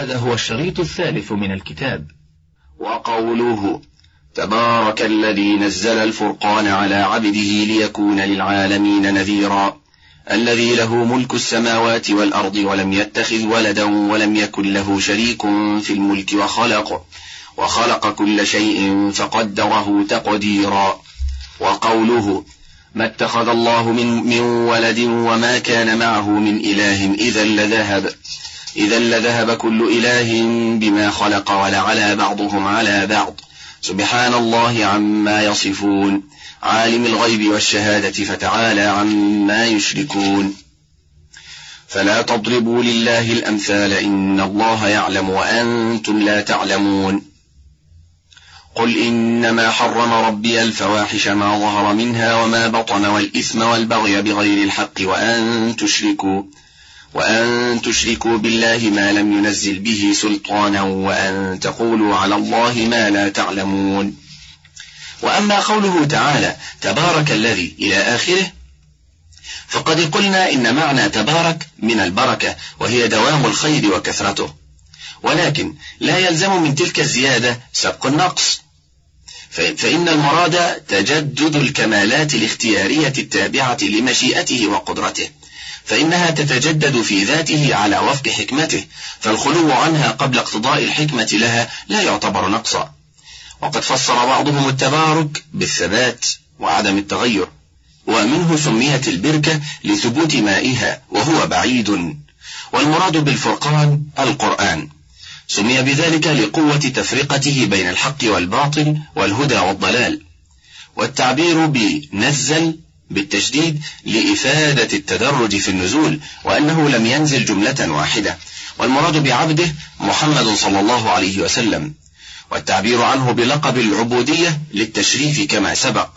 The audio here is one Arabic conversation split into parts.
هذا هو الشريط الثالث من الكتاب. وقوله تبارك الذي نزل الفرقان على عبده ليكون للعالمين نذيرا الذي له ملك السماوات والأرض ولم يتخذ ولدا ولم يكن له شريك في الملك وخلق وخلق كل شيء فقدره تقديرا. وقوله ما اتخذ الله من, من ولد وما كان معه من إله إذا لذهب. إذا لذهب كل إله بما خلق ولعلى بعضهم على بعض. سبحان الله عما يصفون. عالم الغيب والشهادة فتعالى عما يشركون. فلا تضربوا لله الأمثال إن الله يعلم وأنتم لا تعلمون. قل إنما حرم ربي الفواحش ما ظهر منها وما بطن والإثم والبغي بغير الحق وأن تشركوا. وأن تشركوا بالله ما لم ينزل به سلطانا وأن تقولوا على الله ما لا تعلمون. وأما قوله تعالى تبارك الذي إلى آخره فقد قلنا إن معنى تبارك من البركة وهي دوام الخير وكثرته. ولكن لا يلزم من تلك الزيادة سبق النقص. فإن المراد تجدد الكمالات الاختيارية التابعة لمشيئته وقدرته. فإنها تتجدد في ذاته على وفق حكمته فالخلو عنها قبل اقتضاء الحكمة لها لا يعتبر نقصا. وقد فسر بعضهم التبارك بالثبات وعدم التغير ومنه سميت البركة لثبوت مائها وهو بعيد والمراد بالفرقان القرآن. سمي بذلك لقوة تفرقته بين الحق والباطل والهدى والضلال والتعبير بنزل بالتشديد لإفادة التدرج في النزول وأنه لم ينزل جملة واحدة. والمراد بعبده محمد صلى الله عليه وسلم. والتعبير عنه بلقب العبودية للتشريف كما سبق.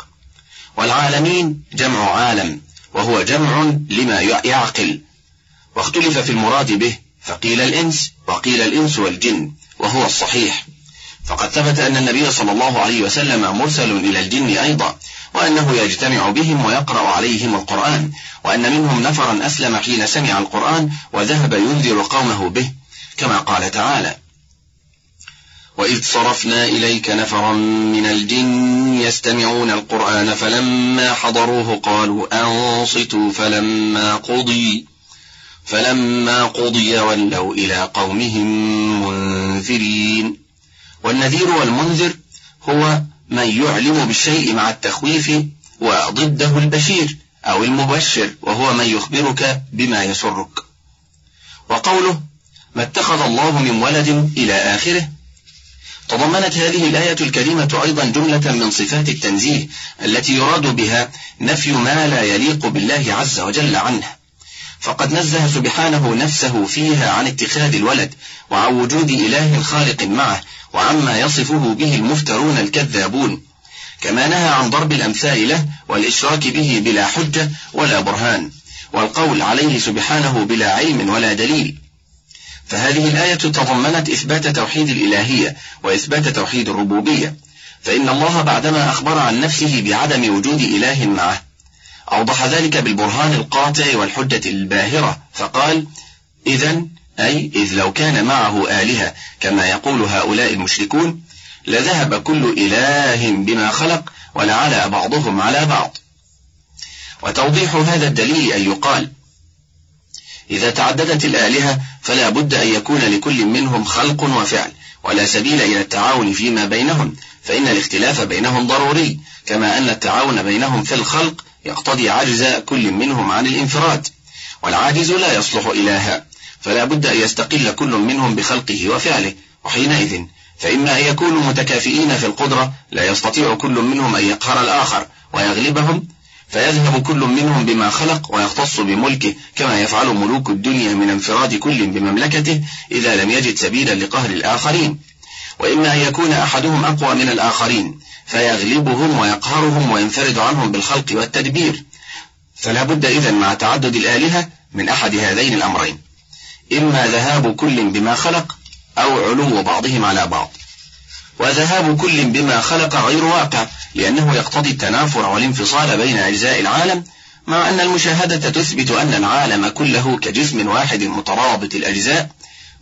والعالمين جمع عالم وهو جمع لما يعقل. واختلف في المراد به فقيل الإنس وقيل الإنس والجن وهو الصحيح. فقد ثبت أن النبي صلى الله عليه وسلم مرسل إلى الجن أيضا وأنه يجتمع بهم ويقرأ عليهم القرآن وأن منهم نفرا أسلم حين سمع القرآن وذهب ينذر قومه به كما قال تعالى وإذ صرفنا إليك نفرا من الجن يستمعون القرآن فلما حضروه قالوا أنصتوا فلما قضي فلما قضي ولوا إلى قومهم منذرين. والنذير والمنذر هو من يعلم بالشيء مع التخويف وضده البشير أو المبشر وهو من يخبرك بما يسرك. وقوله ما اتخذ الله من ولد إلى آخره تضمنت هذه الآية الكريمة أيضا جملة من صفات التنزيه التي يراد بها نفي ما لا يليق بالله عز وجل عنه. فقد نزه سبحانه نفسه فيها عن اتخاذ الولد وعن وجود إله خالق معه وعما يصفه به المفترون الكذابون كما نهى عن ضرب الأمثال له والإشراك به بلا حجة ولا برهان والقول عليه سبحانه بلا علم ولا دليل. فهذه الآية تضمنت إثبات توحيد الإلهية وإثبات توحيد الربوبية فإن الله بعدما أخبر عن نفسه بعدم وجود إله معه أوضح ذلك بالبرهان القاطع والحجة الباهرة فقال إذا أي إذ لو كان معه آلهة كما يقول هؤلاء المشركون لذهب كل إله بما خلق ولعلى بعضهم على بعض. وتوضيح هذا الدليل أن يقال إذا تعددت الآلهة فلا بد أن يكون لكل منهم خلق وفعل ولا سبيل إلى التعاون فيما بينهم فإن الاختلاف بينهم ضروري كما أن التعاون بينهم في الخلق يقتضي عجز كل منهم عن الانفراد والعاجز لا يصلح إلها. فلا بد أن يستقل كل منهم بخلقه وفعله وحينئذ فإما أن يكونوا متكافئين في القدرة لا يستطيع كل منهم أن يقهر الآخر ويغلبهم فيذهب كل منهم بما خلق ويختص بملكه كما يفعل ملوك الدنيا من انفراد كل بمملكته إذا لم يجد سبيلا لقهر الآخرين. وإما أن يكون أحدهم أقوى من الآخرين فيغلبهم ويقهرهم وينفرد عنهم بالخلق والتدبير. فلا بد إذن مع تعدد الآلهة من أحد هذين الأمرين. إما ذهاب كل بما خلق أو علو بعضهم على بعض. وذهاب كل بما خلق غير واقع لأنه يقتضي التنافر والانفصال بين أجزاء العالم مع أن المشاهدة تثبت أن العالم كله كجسم واحد مترابط الأجزاء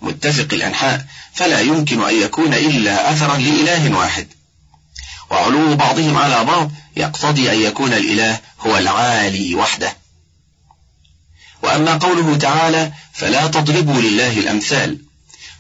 متفق الأنحاء فلا يمكن أن يكون إلا أثرا لإله واحد. وعلو بعضهم على بعض يقتضي أن يكون الإله هو العالي وحده. وأما قوله تعالى فلا تضربوا لله الأمثال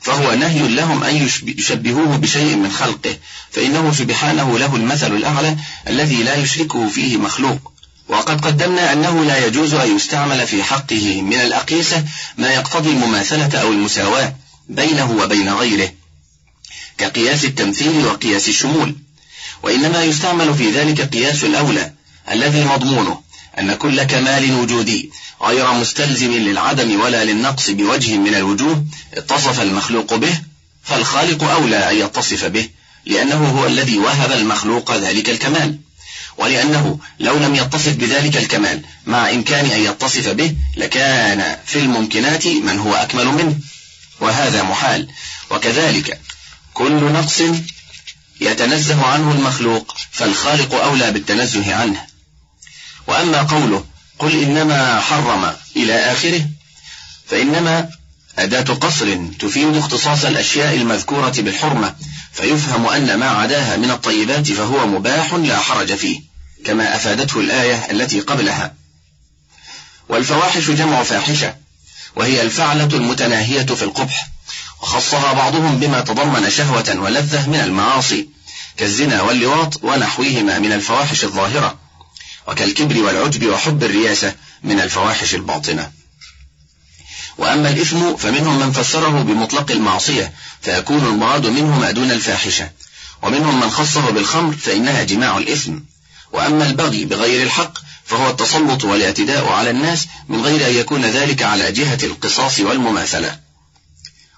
فهو نهي لهم أن يشبهوه بشيء من خلقه فإنه سبحانه له المثل الأعلى الذي لا يشركه فيه مخلوق. وقد قدمنا أنه لا يجوز أن يستعمل في حقه من الأقيسة ما يقتضي المماثلة أو المساواة بينه وبين غيره كقياس التمثيل وقياس الشمول. وإنما يستعمل في ذلك قياس الأولى الذي مضمونه أن كل كمال وجودي غير مستلزم للعدم ولا للنقص بوجه من الوجوه اتصف المخلوق به فالخالق أولى أن يتصف به لأنه هو الذي وهب المخلوق ذلك الكمال. ولأنه لو لم يتصف بذلك الكمال مع إمكان أن يتصف به لكان في الممكنات من هو أكمل منه. وهذا محال. وكذلك كل نقص يتنزه عنه المخلوق فالخالق أولى بالتنزه عنه. وأما قوله قل إنما حرم إلى آخره فإنما أداة قصر تفيد اختصاص الأشياء المذكورة بالحرمة فيفهم أن ما عداها من الطيبات فهو مباح لا حرج فيه كما أفادته الآية التي قبلها. والفواحش جمع فاحشة وهي الفعلة المتناهية في القبح وخصها بعضهم بما تضمن شهوة ولذة من المعاصي كالزنا واللواط ونحوهما من الفواحش الظاهرة. وكالكبر والعجب وحب الرياسة من الفواحش الباطنة. وأما الإثم فمنهم من فسره بمطلق المعصية فيكون المراد منه ما دون الفاحشة. ومنهم من خصه بالخمر فإنها جماع الإثم. وأما البغي بغير الحق فهو التسلط والاعتداء على الناس من غير أن يكون ذلك على جهة القصاص والمماثلة.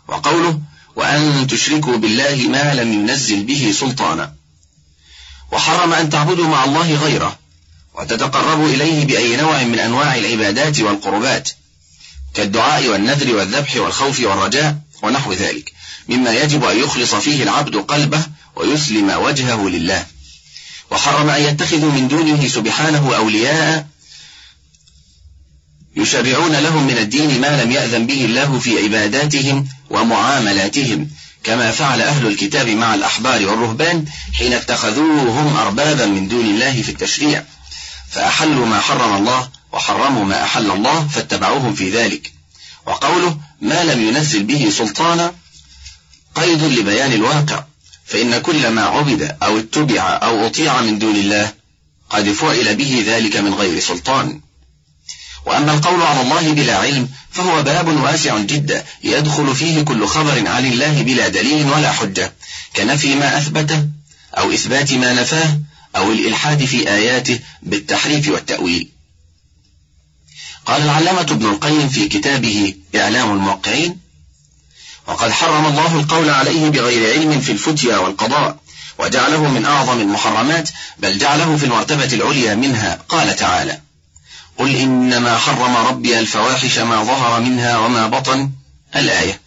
وقوله وأن تشركوا بالله ما لم ينزل به سلطانا. وحرم أن تعبدوا مع الله غيره وتتقربوا إليه بأي نوع من أنواع العبادات والقربات كالدعاء والنذر والذبح والخوف والرجاء ونحو ذلك مما يجب أن يخلص فيه العبد قلبه ويسلم وجهه لله. وحرم أن يتخذوا من دونه سبحانه أولياء يشرعون لهم من الدين ما لم يأذن به الله في عباداتهم ومعاملاتهم كما فعل أهل الكتاب مع الأحبار والرهبان حين اتخذوهم أربابا من دون الله في التشريع. فأحلوا ما حرم الله وحرموا ما أحل الله فاتبعوهم في ذلك. وقوله ما لم ينزل به سلطانا قيد لبيان الواقع فإن كل ما عبد أو اتبع أو أطيع من دون الله قد فعل به ذلك من غير سلطان. وأما القول على الله بلا علم فهو باب واسع جدا يدخل فيه كل خبر عن الله بلا دليل ولا حجة كنفي ما أثبته أو إثبات ما نفاه أو الإلحاد في آياته بالتحريف والتأويل. قال العلامة ابن القيم في كتابه إعلام الموقعين وقد حرم الله القول عليه بغير علم في الفتيا والقضاء وجعله من أعظم المحرمات بل جعله في المرتبة العليا منها. قال تعالى قل إنما حرم ربي الفواحش ما ظهر منها وما بطن الآية.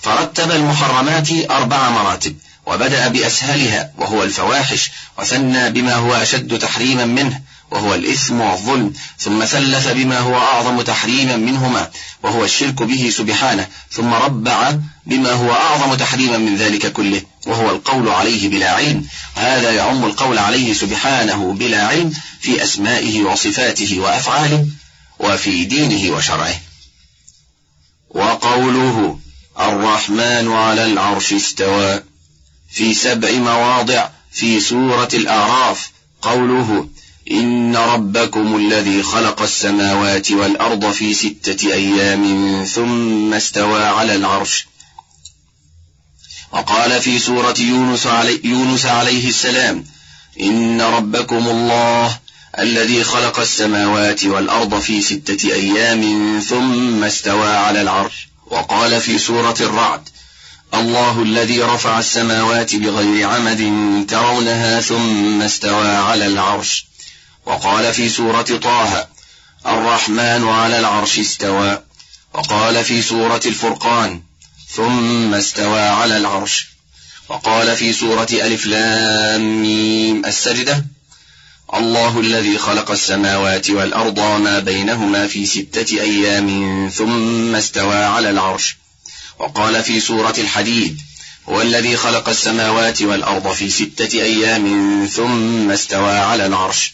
فرتب المحرمات أربع مراتب. وبدأ بأسهلها وهو الفواحش وثنى بما هو أشد تحريما منه وهو الإثم والظلم ثم ثلث بما هو أعظم تحريما منهما وهو الشرك به سبحانه ثم ربع بما هو أعظم تحريما من ذلك كله وهو القول عليه بلا علم. هذا يعم القول عليه سبحانه بلا علم في أسمائه وصفاته وأفعاله وفي دينه وشرعه. وقوله الرحمن على العرش استوى. في سبع مواضع في سورة الأعراف. قوله إن ربكم الذي خلق السماوات والأرض في ستة أيام ثم استوى على العرش. وقال في سورة يونس, علي يونس عليه السلام إن ربكم الله الذي خلق السماوات والأرض في ستة أيام ثم استوى على العرش. وقال في سورة الرعد الله الذي رفع السماوات بغير عمد ترونها ثم استوى على العرش. وقال في سورة طه الرحمن على العرش استوى. وقال في سورة الفرقان ثم استوى على العرش. وقال في سورة ألف لام ميم السجدة الله الذي خلق السماوات والأرض وما بينهما في ستة أيام ثم استوى على العرش. وقال في سورة الحديد هو الذي خلق السماوات والأرض في ستة أيام ثم استوى على العرش.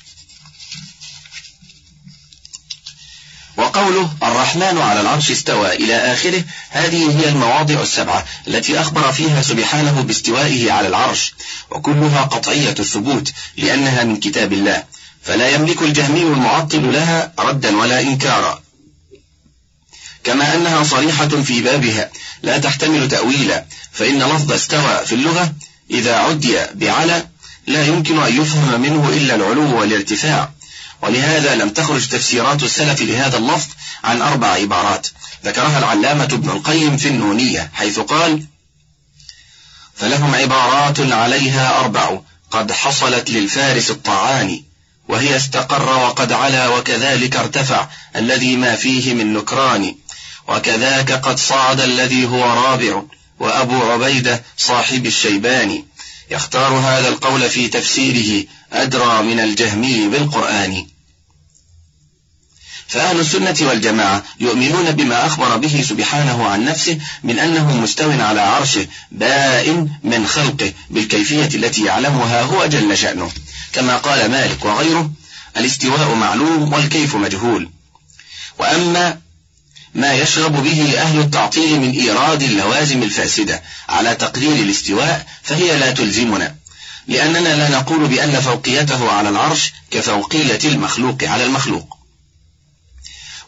وقوله الرحمن على العرش استوى إلى آخره هذه هي المواضع السبعة التي أخبر فيها سبحانه باستوائه على العرش وكلها قطعية الثبوت لأنها من كتاب الله فلا يملك الجهمي المعطل لها ردا ولا إنكارا. كما أنها صريحة في بابها لا تحتمل تأويلا فإن لفظ استوى في اللغة إذا عدي بعلى لا يمكن أن يفهم منه إلا العلو والارتفاع. ولهذا لم تخرج تفسيرات السلف لهذا اللفظ عن أربع عبارات. ذكرها العلامة ابن القيم في النونية حيث قال فلهم عبارات عليها أربع قد حصلت للفارس الطعان وهي استقر وقد علا وكذلك ارتفع الذي ما فيه من نكران. وكذاك قد صعد الذي هو رابع وأبو عبيدة صاحب الشيباني. يختار هذا القول في تفسيره أدرى من الجهمي بالقرآن. فأهل السنة والجماعة يؤمنون بما أخبر به سبحانه عن نفسه من أنه مستو على عرشه بائن من خلقه بالكيفية التي يعلمها هو جل شأنه. كما قال مالك وغيره الاستواء معلوم والكيف مجهول. وأما ما يشرب به أهل التعطيل من إيراد اللوازم الفاسدة على تقدير الاستواء فهي لا تلزمنا. لأننا لا نقول بأن فوقيته على العرش كفوقية المخلوق على المخلوق.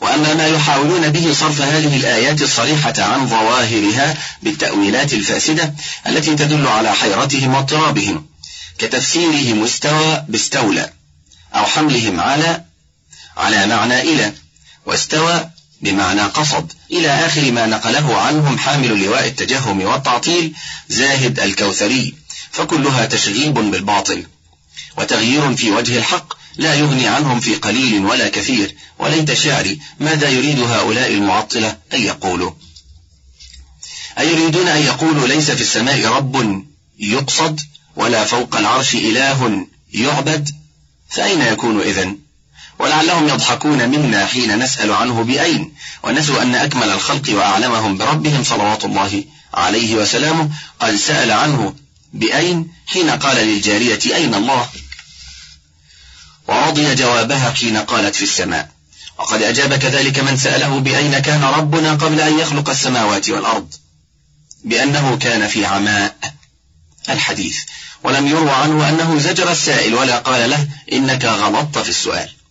وأما ما يحاولون به صرف هذه الآيات الصريحة عن ظواهرها بالتأويلات الفاسدة التي تدل على حيرتهم واضطرابهم كتفسيرهم استوى باستولى أو حملهم على على معنى إلى واستوى بمعنى قصد. إلى آخر ما نقله عنهم حامل لواء التجهم والتعطيل زاهد الكوثري فكلها تشغيب بالباطل وتغيير في وجه الحق لا يغني عنهم في قليل ولا كثير وليت شعري ماذا يريد هؤلاء المعطلة أن يقولوا؟ أيريدون أن يقولوا ليس في السماء رب يقصد ولا فوق العرش إله يعبد؟ فأين يكون إذن؟ ولعلهم يضحكون منا حين نسأل عنه بأين. ونسوا أن أكمل الخلق وأعلمهم بربهم صلوات الله عليه وسلامه. قد سأل عنه بأين حين قال للجارية أين الله؟ ورضي جوابها حين قالت في السماء. وقد أجاب كذلك من سأله بأين كان ربنا قبل أن يخلق السماوات والأرض؟ بأنه كان في عماء الحديث. ولم يروى عنه أنه زجر السائل ولا قال له إنك غلطت في السؤال.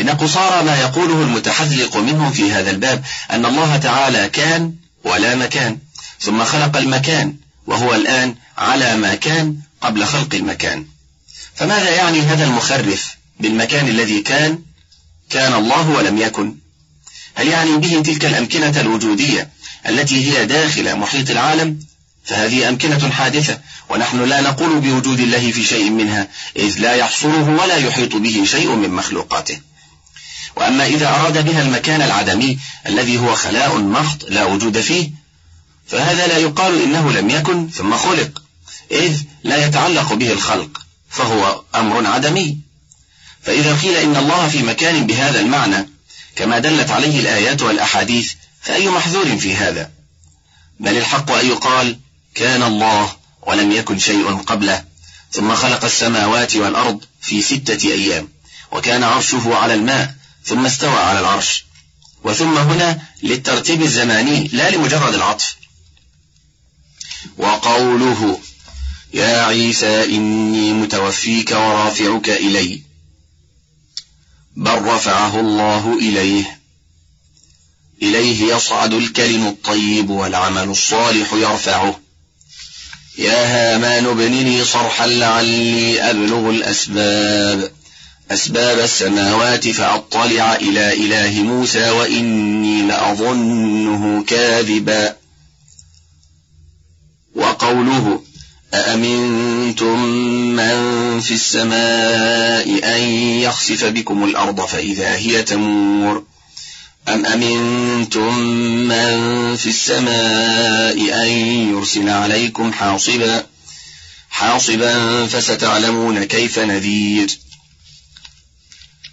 إن قصارى ما يقوله المتحذلق منهم في هذا الباب أن الله تعالى كان ولا مكان ثم خلق المكان وهو الآن على ما كان قبل خلق المكان. فماذا يعني هذا المخرف بالمكان الذي كان؟ كان الله ولم يكن. هل يعني به تلك الأمكنة الوجودية التي هي داخل محيط العالم؟ فهذه أمكنة حادثة ونحن لا نقول بوجود الله في شيء منها إذ لا يحصره ولا يحيط به شيء من مخلوقاته. وأما إذا أراد بها المكان العدمي الذي هو خلاء محض لا وجود فيه فهذا لا يقال إنه لم يكن ثم خلق إذ لا يتعلق به الخلق فهو أمر عدمي. فإذا قيل إن الله في مكان بهذا المعنى كما دلت عليه الآيات والأحاديث فأي محذور في هذا؟ بل الحق أن يقال كان الله ولم يكن شيء قبله ثم خلق السماوات والأرض في ستة أيام وكان عرشه على الماء ثم استوى على العرش. وثم هنا للترتيب الزماني لا لمجرد العطف. وقوله يا عيسى إني متوفيك ورافعك إلي. بل رفعه الله إليه. إليه يصعد الكلم الطيب والعمل الصالح يرفعه. يا هامان ابن لي صرحا لعلي أبلغ الأسباب. أسباب السماوات فأطلع إلى إله موسى وإني لأظنه كاذبا. وقوله أأمنتم من في السماء أن يخسف بكم الأرض فإذا هي تمور؟ أم أمنتم من في السماء أن يرسل عليكم حاصبا؟ حاصبا فستعلمون كيف نذير.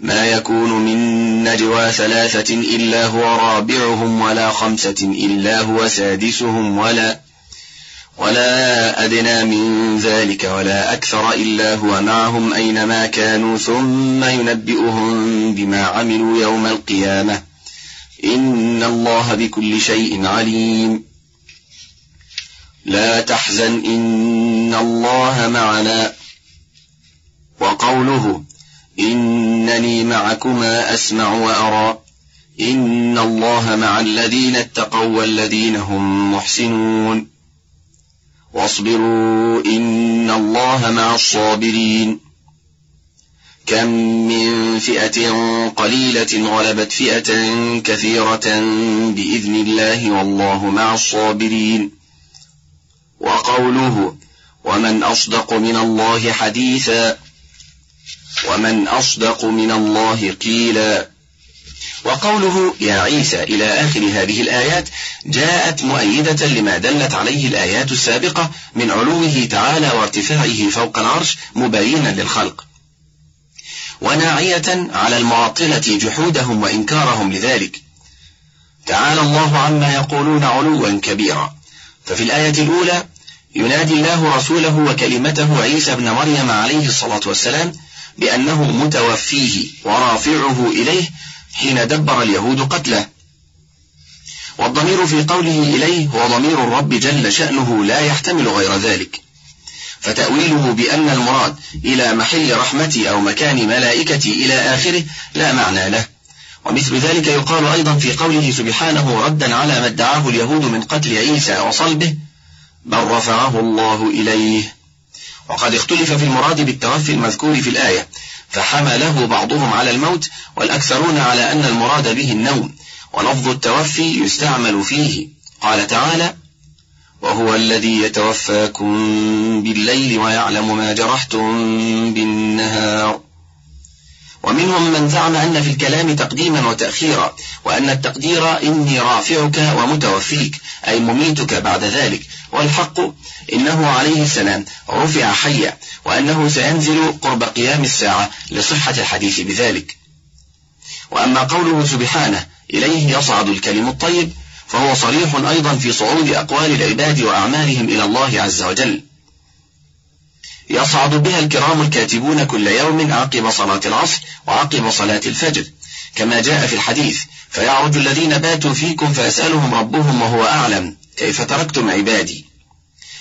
ما يكون من نجوى ثلاثة إلا هو رابعهم ولا خمسة إلا هو سادسهم ولا ولا أدنى من ذلك ولا أكثر إلا هو معهم أينما كانوا ثم ينبئهم بما عملوا يوم القيامة. إن الله بكل شيء عليم. لا تحزن إن الله معنا. وقوله إنني معكما أسمع وأرى. إن الله مع الذين اتقوا والذين هم محسنون. واصبروا إن الله مع الصابرين. كم من فئة قليلة غلبت فئة كثيرة بإذن الله والله مع الصابرين. وقوله ومن أصدق من الله حديثا ومن أصدق من الله قيلا. وقوله يا عيسى إلى آخر هذه الآيات جاءت مؤيدة لما دلت عليه الآيات السابقة من علوه تعالى وارتفاعه فوق العرش مبينا للخلق. وناعية على المعطلة جحودهم وإنكارهم لذلك. تعالى الله عما يقولون علوا كبيرا. ففي الآية الأولى ينادي الله رسوله وكلمته عيسى ابن مريم عليه الصلاة والسلام بأنه متوفيه ورافعه إليه حين دبر اليهود قتله. والضمير في قوله إليه هو ضمير الرب جل شأنه لا يحتمل غير ذلك. فتأويله بأن المراد إلى محل رحمتي أو مكان ملائكتي إلى آخره لا معنى له. ومثل ذلك يقال أيضا في قوله سبحانه ردا على ما ادعاه اليهود من قتل عيسى وصلبه بل رفعه الله إليه وقد اختلف في المراد بالتوفي المذكور في الآية فحمله بعضهم على الموت والأكثرون على أن المراد به النوم ولفظ التوفي يستعمل فيه. قال تعالى وهو الذي يتوفاكم بالليل ويعلم ما جرحتم بالنهار. ومنهم من زعم أن في الكلام تقديما وتأخيرا وأن التقدير إني رافعك ومتوفيك أي مميتك بعد ذلك والحق إنه عليه السلام رفع حيا وأنه سينزل قرب قيام الساعة لصحة الحديث بذلك. وأما قوله سبحانه إليه يصعد الكلم الطيب فهو صريح أيضا في صعود أقوال العباد وأعمالهم إلى الله عز وجل. يصعد بها الكرام الكاتبون كل يوم عقب صلاة العصر وعقب صلاة الفجر. كما جاء في الحديث فيعرج الذين باتوا فيكم فيسألهم ربهم وهو أعلم. كيف تركتم عبادي؟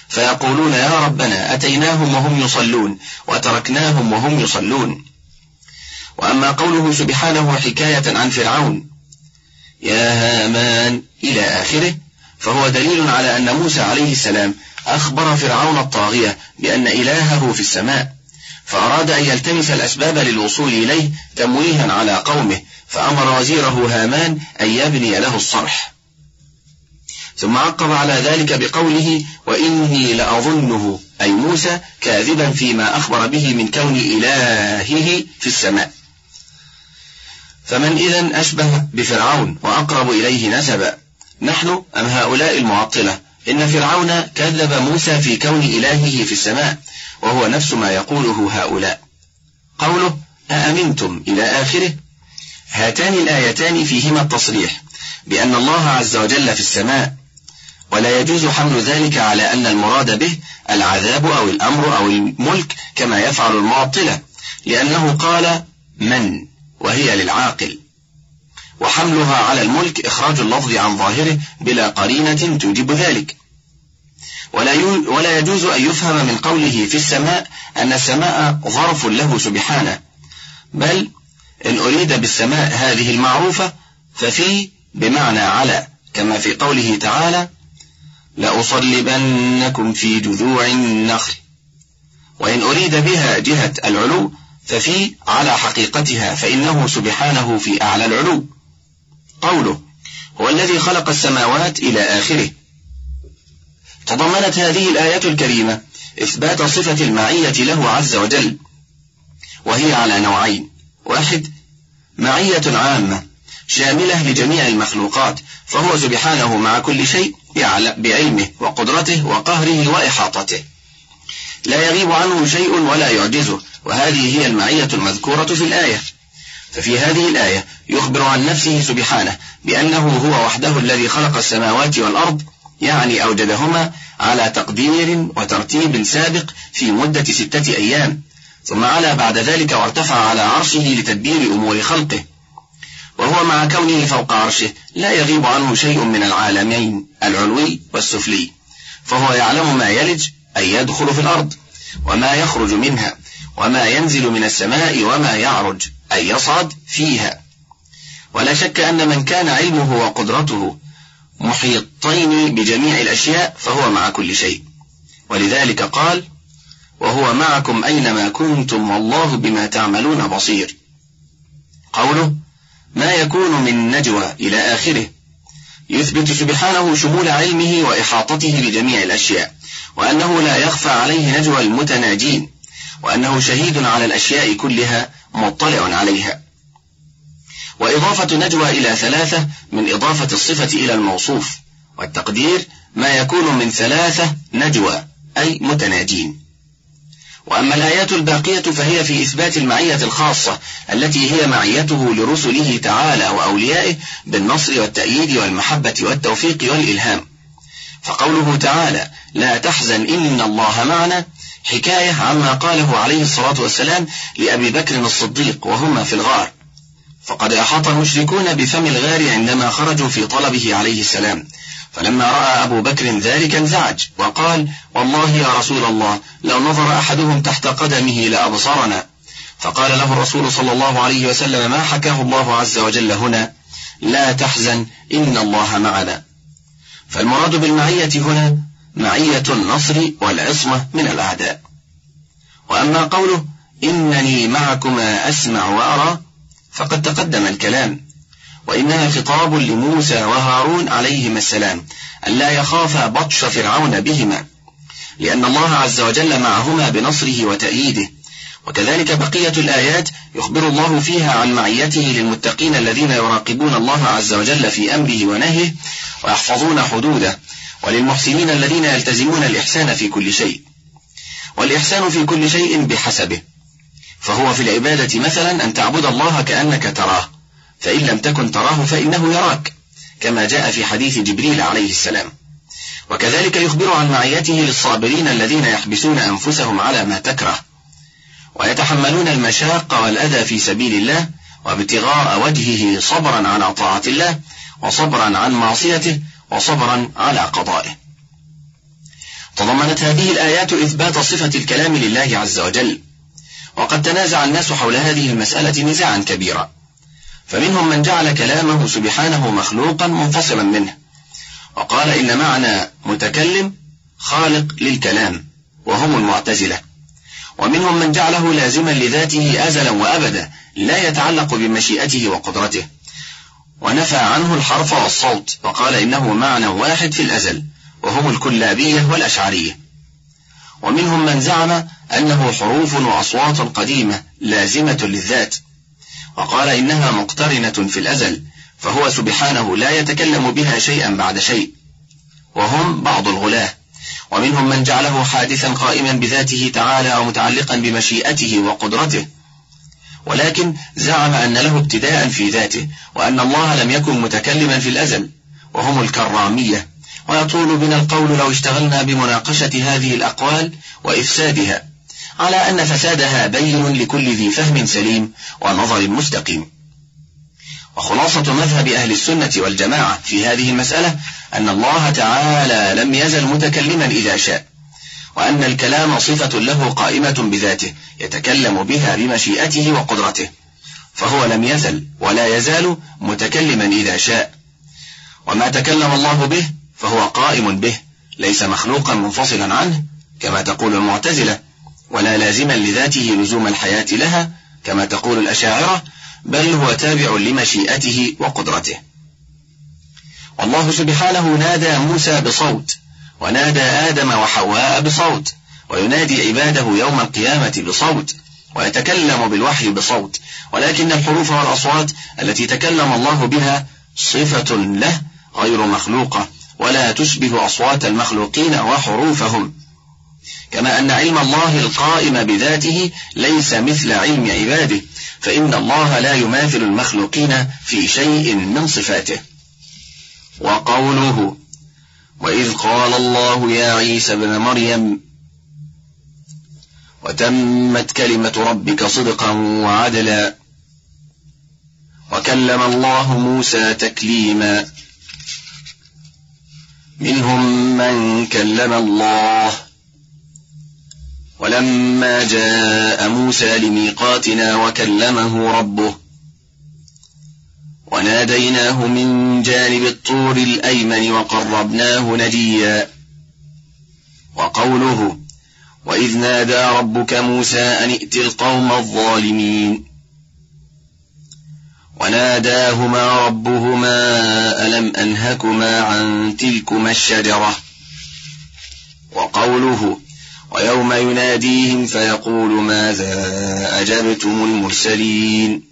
فيقولون يا ربنا أتيناهم وهم يصلون وتركناهم وهم يصلون. وأما قوله سبحانه حكاية عن فرعون يا هامان إلى آخره فهو دليل على أن موسى عليه السلام أخبر فرعون الطاغية بأن إلهه في السماء فأراد أن يلتمس الأسباب للوصول إليه تمويها على قومه فأمر وزيره هامان أن يبني له الصرح. ثم عقب على ذلك بقوله وإني لأظنه أي موسى كاذبا فيما أخبر به من كون إلهه في السماء. فمن إذا أشبه بفرعون وأقرب إليه نسبا نحن أم هؤلاء المعطلة؟ إن فرعون كذب موسى في كون إلهه في السماء وهو نفس ما يقوله هؤلاء. قوله أأمنتم إلى آخره؟ هاتان الآيتان فيهما التصريح بأن الله عز وجل في السماء ولا يجوز حمل ذلك على أن المراد به العذاب أو الأمر أو الملك كما يفعل المعطلة لأنه قال من؟ وهي للعاقل. وحملها على الملك إخراج اللفظ عن ظاهره بلا قرينة توجب ذلك. ولا ولا يجوز أن يفهم من قوله في السماء أن السماء ظرف له سبحانه. بل إن أريد بالسماء هذه المعروفة ففي بمعنى على كما في قوله تعالى لأصلبنكم في جذوع النخل. وإن أريد بها جهة العلو ففي على حقيقتها فإنه سبحانه في أعلى العلو. قوله هو الذي خلق السماوات إلى آخره. تضمنت هذه الآية الكريمة إثبات صفة المعية له عز وجل وهي على نوعين. واحد معية عامة شاملة لجميع المخلوقات فهو سبحانه مع كل شيء بعلمه وقدرته وقهره وإحاطته. لا يغيب عنه شيء ولا يعجزه وهذه هي المعية المذكورة في الآية. ففي هذه الآية يخبر عن نفسه سبحانه بأنه هو وحده الذي خلق السماوات والأرض يعني أوجدهما على تقدير وترتيب سابق في مدة ستة أيام ثم علا بعد ذلك وارتفع على عرشه لتدبير أمور خلقه. وهو مع كونه فوق عرشه لا يغيب عنه شيء من العالمين العلوي والسفلي. فهو يعلم ما يلج أي يدخل في الأرض وما يخرج منها وما ينزل من السماء وما يعرج. أي يصعد فيها. ولا شك أن من كان علمه وقدرته محيطين بجميع الأشياء فهو مع كل شيء. ولذلك قال وهو معكم أينما كنتم والله بما تعملون بصير قوله ما يكون من نجوى إلى آخره يثبت سبحانه شمول علمه وإحاطته بجميع الأشياء وأنه لا يخفى عليه نجوى المتناجين وأنه شهيد على الأشياء كلها مطلع عليها. وإضافة نجوى إلى ثلاثة من إضافة الصفة إلى الموصوف والتقدير ما يكون من ثلاثة نجوى أي متناجين. وأما الآيات الباقية فهي في إثبات المعية الخاصة التي هي معيته لرسله تعالى وأوليائه بالنصر والتأييد والمحبة والتوفيق والإلهام. فقوله تعالى لا تحزن إن الله معنا حكاية عما قاله عليه الصلاة والسلام لأبي بكر الصديق وهما في الغار. فقد أحاط المشركون بفم الغار عندما خرجوا في طلبه عليه السلام. فلما رأى أبو بكر ذلك انزعج وقال والله يا رسول الله لو نظر أحدهم تحت قدمه لأبصرنا. فقال له الرسول صلى الله عليه وسلم ما حكاه الله عز وجل هنا؟ لا تحزن إن الله معنا. فالمراد بالمعية هنا معية النصر والعصمة من الأعداء. وأما قوله إنني معكما أسمع وأرى فقد تقدم الكلام. وإنها خطاب لموسى وهارون عليهما السلام ألا يخافا بطش فرعون بهما لأن الله عز وجل معهما بنصره وتأييده. وكذلك بقية الآيات يخبر الله فيها عن معيته للمتقين الذين يراقبون الله عز وجل في أمره ونهيه ويحفظون حدوده. وللمحسنين الذين يلتزمون الإحسان في كل شيء. والإحسان في كل شيء بحسبه. فهو في العبادة مثلا أن تعبد الله كأنك تراه. فإن لم تكن تراه فإنه يراك. كما جاء في حديث جبريل عليه السلام. وكذلك يخبر عن معيته للصابرين الذين يحبسون أنفسهم على ما تكره. ويتحملون المشاق والأذى في سبيل الله وابتغاء وجهه صبرا على طاعة الله وصبرا عن معصيته وصبرا على قضائه. تضمنت هذه الآيات إثبات صفة الكلام لله عز وجل وقد تنازع الناس حول هذه المسألة نزاعا كبيرا. فمنهم من جعل كلامه سبحانه مخلوقا منفصلا منه وقال إن معنى متكلم خالق للكلام وهم المعتزلة. ومنهم من جعله لازما لذاته أزلا وأبدا لا يتعلق بمشيئته وقدرته. ونفى عنه الحرف والصوت وقال إنه معنى واحد في الأزل وهم الكلابية والأشعرية. ومنهم من زعم أنه حروف وأصوات قديمة لازمة للذات وقال إنها مقترنة في الأزل فهو سبحانه لا يتكلم بها شيئا بعد شيء. وهم بعض الغلاة ومنهم من جعله حادثا قائما بذاته تعالى ومتعلقا بمشيئته وقدرته. ولكن زعم أن له ابتداء في ذاته وأن الله لم يكن متكلما في الأزل وهم الكرامية. ويطول بنا القول لو اشتغلنا بمناقشة هذه الأقوال وإفسادها على أن فسادها بين لكل ذي فهم سليم ونظر مستقيم. وخلاصة مذهب أهل السنة والجماعة في هذه المسألة أن الله تعالى لم يزل متكلما إذا شاء. وأن الكلام صفة له قائمة بذاته يتكلم بها بمشيئته وقدرته. فهو لم يزل ولا يزال متكلما إذا شاء. وما تكلم الله به فهو قائم به ليس مخلوقا منفصلا عنه كما تقول المعتزلة. ولا لازما لذاته لزوم الحياة لها كما تقول الأشاعرة بل هو تابع لمشيئته وقدرته. والله سبحانه نادى موسى بصوت ونادى آدم وحواء بصوت وينادي عباده يوم القيامة بصوت ويتكلم بالوحي بصوت ولكن الحروف والأصوات التي تكلم الله بها صفة له غير مخلوقة ولا تشبه أصوات المخلوقين وحروفهم. كما أن علم الله القائم بذاته ليس مثل علم عباده فإن الله لا يماثل المخلوقين في شيء من صفاته. وقوله وإذ قال الله يا عيسى ابن مريم وتمت كلمة ربك صدقا وعدلا وكلم الله موسى تكليما منهم من كلم الله ولما جاء موسى لميقاتنا وكلمه ربه وناديناه من جانب الطور الأيمن وقربناه نجيا. وقوله وإذ نادى ربك موسى أن ائت القوم الظالمين. وناداهما ربهما ألم أنهكما عن تلكما الشجرة؟ وقوله ويوم يناديهم فيقول ماذا أجبتم المرسلين؟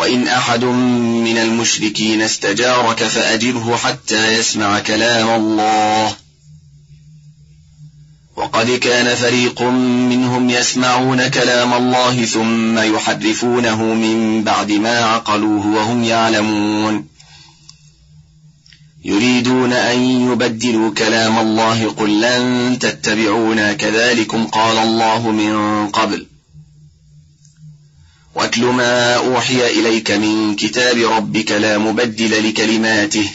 وإن أحد من المشركين استجارك فأجره حتى يسمع كلام الله. وقد كان فريق منهم يسمعون كلام الله ثم يحرفونه من بعد ما عقلوه وهم يعلمون. يريدون أن يبدلوا كلام الله قل لن تتبعونا كذلكم قال الله من قبل. واتل ما أوحي إليك من كتاب ربك لا مبدل لكلماته.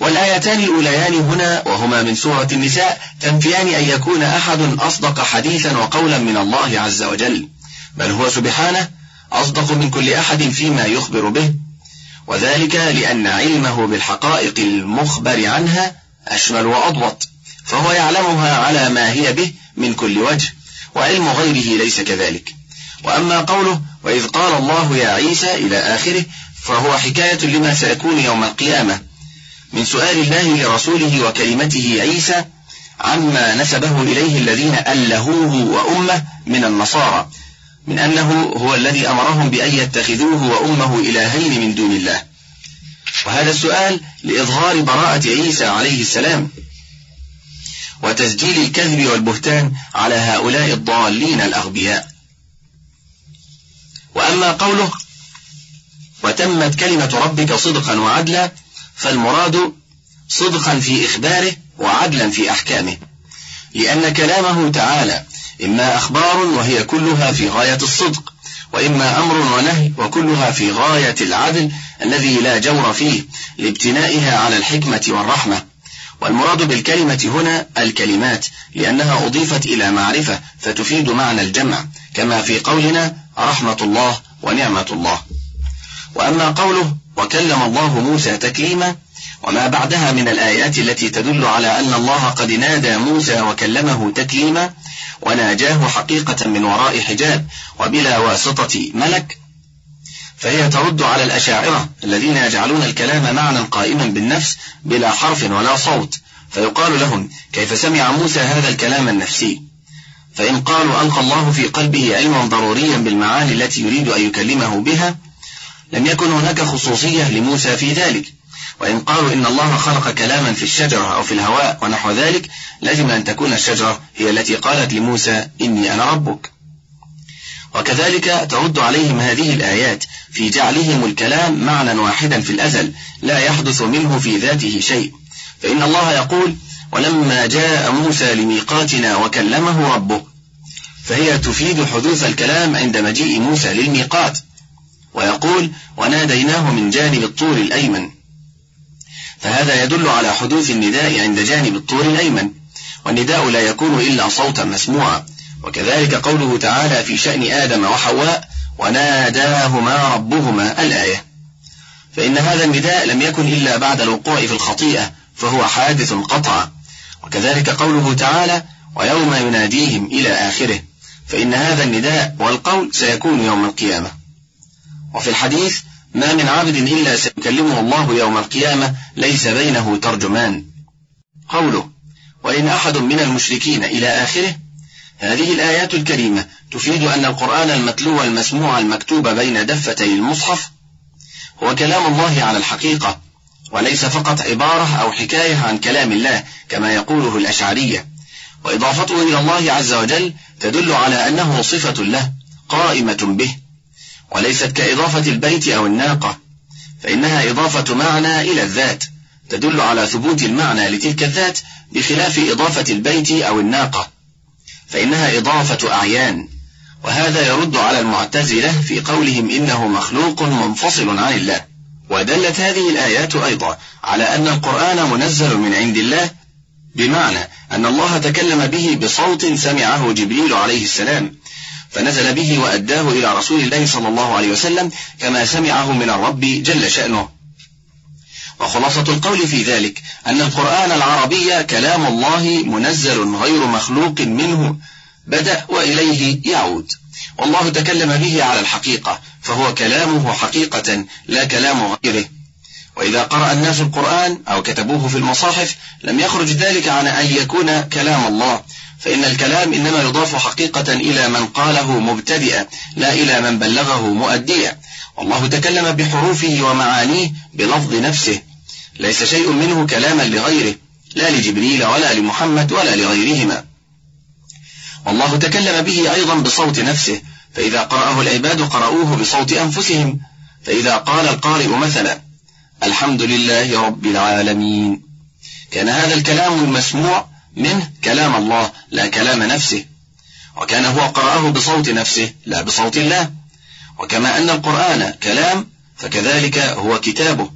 والآيتان الأوليان هنا وهما من سورة النساء تنفيان أن يكون أحد أصدق حديثا وقولا من الله عز وجل. بل هو سبحانه أصدق من كل أحد فيما يخبر به. وذلك لأن علمه بالحقائق المخبر عنها أشمل وأضبط فهو يعلمها على ما هي به من كل وجه. وعلم غيره ليس كذلك. وأما قوله وإذ قال الله يا عيسى إلى آخره فهو حكاية لما سيكون يوم القيامة. من سؤال الله لرسوله وكلمته عيسى عما نسبه إليه الذين ألهوه وأمه من النصارى من أنه هو الذي أمرهم بأن يتخذوه وأمه إلهين من دون الله. وهذا السؤال لإظهار براءة عيسى عليه السلام. وتسجيل الكذب والبهتان على هؤلاء الضالين الأغبياء. وأما قوله وتمت كلمة ربك صدقا وعدلا فالمراد صدقا في إخباره وعدلا في أحكامه لأن كلامه تعالى إما أخبار وهي كلها في غاية الصدق وإما أمر ونهي وكلها في غاية العدل الذي لا جور فيه لابتنائها على الحكمة والرحمة. والمراد بالكلمة هنا الكلمات لأنها أضيفت إلى معرفة فتفيد معنى الجمع كما في قولنا رحمة الله ونعمة الله. وأما قوله وكلم الله موسى تكليما وما بعدها من الآيات التي تدل على أن الله قد نادى موسى وكلمه تكليما وناجاه حقيقة من وراء حجاب وبلا واسطة ملك فهي ترد على الأشاعرة الذين يجعلون الكلام معنى قائما بالنفس بلا حرف ولا صوت فيقال لهم كيف سمع موسى هذا الكلام النفسي؟ فإن قالوا ألقى الله في قلبه علما ضروريا بالمعاني التي يريد أن يكلمه بها لم يكن هناك خصوصية لموسى في ذلك. وإن قالوا إن الله خلق كلاما في الشجرة أو في الهواء ونحو ذلك لازم أن تكون الشجرة هي التي قالت لموسى إني أنا ربك. وكذلك ترد عليهم هذه الآيات في جعلهم الكلام معنى واحدا في الأزل لا يحدث منه في ذاته شيء. فإن الله يقول ولما جاء موسى لميقاتنا وكلمه ربه فهي تفيد حدوث الكلام عند مجيء موسى للميقات ويقول وناديناه من جانب الطور الأيمن فهذا يدل على حدوث النداء عند جانب الطور الأيمن والنداء لا يكون إلا صوتا مسموعا. وكذلك قوله تعالى في شأن آدم وحواء وناداهما ربهما الآية. فإن هذا النداء لم يكن إلا بعد الوقوع في الخطيئة فهو حادث قطعا. وكذلك قوله تعالى ويوم يناديهم إلى آخره. فإن هذا النداء والقول سيكون يوم القيامة. وفي الحديث ما من عبد إلا سيكلمه الله يوم القيامة ليس بينه ترجمان. قوله وإن أحد من المشركين إلى آخره هذه الآيات الكريمة تفيد أن القرآن المتلو المسموع المكتوب بين دفتي المصحف هو كلام الله على الحقيقة وليس فقط عبارة أو حكاية عن كلام الله كما يقوله الأشعرية. وإضافته إلى الله عز وجل تدل على أنه صفة له قائمة به. وليست كإضافة البيت أو الناقة فإنها إضافة معنى إلى الذات تدل على ثبوت المعنى لتلك الذات بخلاف إضافة البيت أو الناقة. فإنها إضافة أعيان وهذا يرد على المعتزلة في قولهم إنه مخلوق منفصل عن الله. ودلت هذه الآيات أيضا على أن القرآن منزل من عند الله بمعنى أن الله تكلم به بصوت سمعه جبريل عليه السلام فنزل به وأداه إلى رسول الله صلى الله عليه وسلم كما سمعه من الرب جل شأنه. وخلاصة القول في ذلك أن القرآن العربي كلام الله منزل غير مخلوق منه بدأ وإليه يعود. والله تكلم به على الحقيقة فهو كلامه حقيقة لا كلام غيره. وإذا قرأ الناس القرآن أو كتبوه في المصاحف لم يخرج ذلك عن أن يكون كلام الله فإن الكلام إنما يضاف حقيقة إلى من قاله مبتدئا لا إلى من بلغه مؤديا. والله تكلم بحروفه ومعانيه بلفظ نفسه ليس شيء منه كلاما لغيره لا لجبريل ولا لمحمد ولا لغيرهما. والله تكلم به أيضا بصوت نفسه فإذا قرأه العباد قرأوه بصوت أنفسهم فإذا قال القارئ مثلا الحمد لله رب العالمين. كان هذا الكلام المسموع منه كلام الله لا كلام نفسه. وكان هو قرأه بصوت نفسه لا بصوت الله. وكما أن القرآن كلام فكذلك هو كتابه.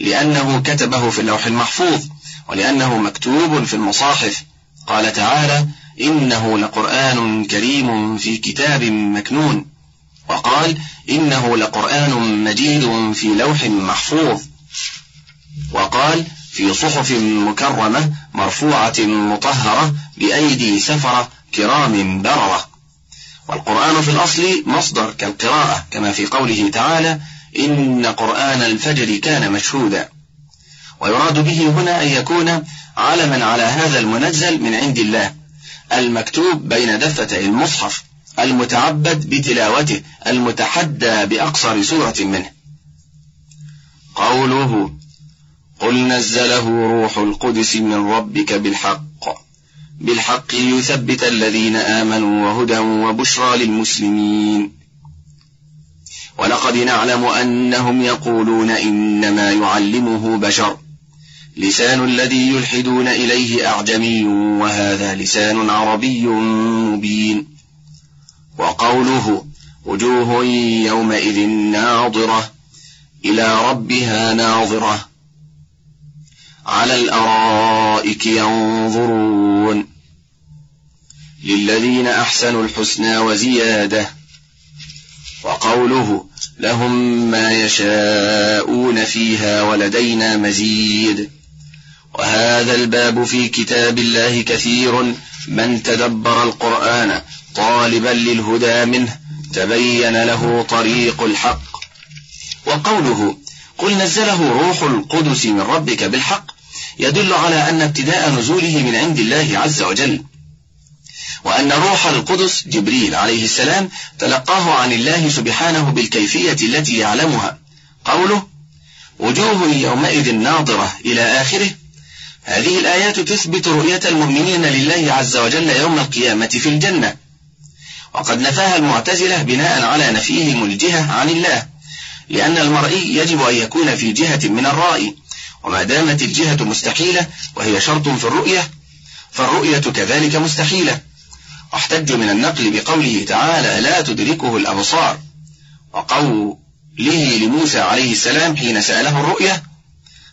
لأنه كتبه في اللوح المحفوظ ولأنه مكتوب في المصاحف. قال تعالى إنه لقرآن كريم في كتاب مكنون. وقال إنه لقرآن مجيد في لوح محفوظ. وقال في صحف مكرمة مرفوعة مطهرة بأيدي سفرة كرام بررة. والقرآن في الأصل مصدر كالقراءة كما في قوله تعالى إن قرآن الفجر كان مشهودا. ويراد به هنا أن يكون علما على هذا المنزل من عند الله المكتوب بين دفتي المصحف المتعبد بتلاوته المتحدى بأقصر سورة منه. قوله قل نزله روح القدس من ربك بالحق بالحق ليثبت الذين آمنوا وهدى وبشرى للمسلمين ولقد نعلم أنهم يقولون إنما يعلمه بشر. لسان الذي يلحدون إليه أعجمي وهذا لسان عربي مبين. وقوله وجوه يومئذ ناظرة إلى ربها ناظرة. على الأرائك ينظرون. للذين أحسنوا الحسنى وزيادة. وقوله لهم ما يشاءون فيها ولدينا مزيد. وهذا الباب في كتاب الله كثير. من تدبر القرآن طالبا للهدى منه تبين له طريق الحق. وقوله قل نزله روح القدس من ربك بالحق يدل على أن ابتداء نزوله من عند الله عز وجل. وأن روح القدس جبريل عليه السلام تلقاه عن الله سبحانه بالكيفية التي يعلمها. قوله وجوه يومئذ ناظرة إلى آخره هذه الآيات تثبت رؤية المؤمنين لله عز وجل يوم القيامة في الجنة. وقد نفاها المعتزلة بناء على نفيهم الجهة عن الله لأن المرئي يجب أن يكون في جهة من الرائي وما دامت الجهة مستحيلة وهي شرط في الرؤية فالرؤية كذلك مستحيلة. واحتجوا من النقل بقوله تعالى لا تدركه الأبصار. وقوله لموسى عليه السلام حين سأله الرؤية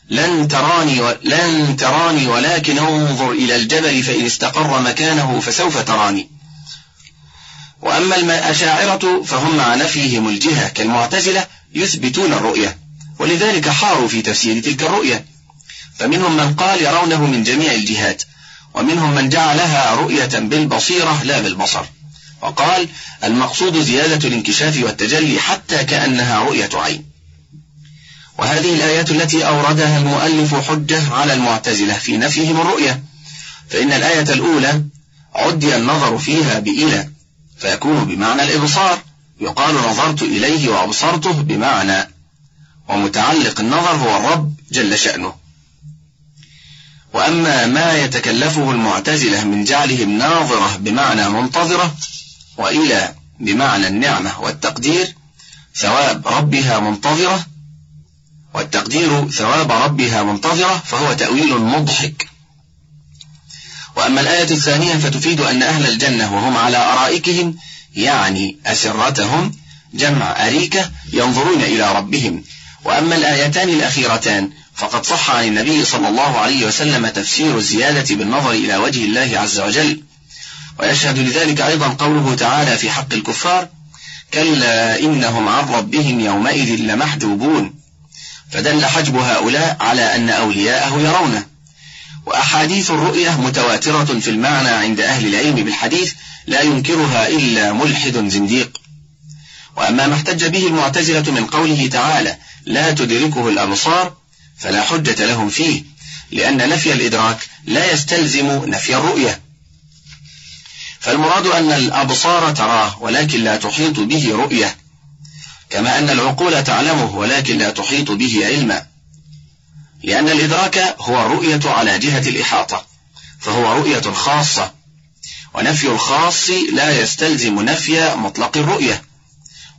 لن تراني. لن تراني ولكن انظر إلى الجبل فإن استقر مكانه فسوف تراني. وأما الأشاعرة فهم مع نفيهم الجهة كالمعتزلة يثبتون الرؤية ولذلك حاروا في تفسير تلك الرؤية. فمنهم من قال يرونه من جميع الجهات. ومنهم من جعلها رؤية بالبصيرة لا بالبصر. وقال المقصود زيادة الانكشاف والتجلي حتى كأنها رؤية عين. وهذه الآيات التي أوردها المؤلف حجة على المعتزلة في نفيهم الرؤية. فإن الآية الأولى عدي النظر فيها بإلى فيكون بمعنى الإبصار يقال نظرت إليه وأبصرته بمعنى ومتعلق النظر هو الرب جل شأنه. وأما ما يتكلفه المعتزلة من جعلهم ناظرة بمعنى منتظرة وإلى بمعنى النعمة والتقدير ثواب ربها منتظرة والتقدير ثواب ربها منتظرة فهو تأويل مضحك. وأما الآية الثانية فتفيد أن أهل الجنة وهم على أرائكهم يعني أسرتهم جمع أريكة ينظرون إلى ربهم. وأما الآيتان الأخيرتان فقد صح عن النبي صلى الله عليه وسلم تفسير الزيادة بالنظر إلى وجه الله عز وجل. ويشهد لذلك أيضا قوله تعالى في حق الكفار كلا إنهم عن ربهم يومئذ لمحجوبون. فدل حجب هؤلاء على أن أولياءه يرونه. وأحاديث الرؤية متواترة في المعنى عند أهل العلم بالحديث لا ينكرها إلا ملحد زنديق. وأما ما احتج به المعتزلة من قوله تعالى لا تدركه الأبصار فلا حجة لهم فيه لأن نفي الإدراك لا يستلزم نفي الرؤية. فالمراد أن الأبصار تراه ولكن لا تحيط به رؤية كما أن العقول تعلمه ولكن لا تحيط به علما. لأن الإدراك هو الرؤية على جهة الإحاطة فهو رؤية خاصة ونفي الخاص لا يستلزم نفي مطلق الرؤية.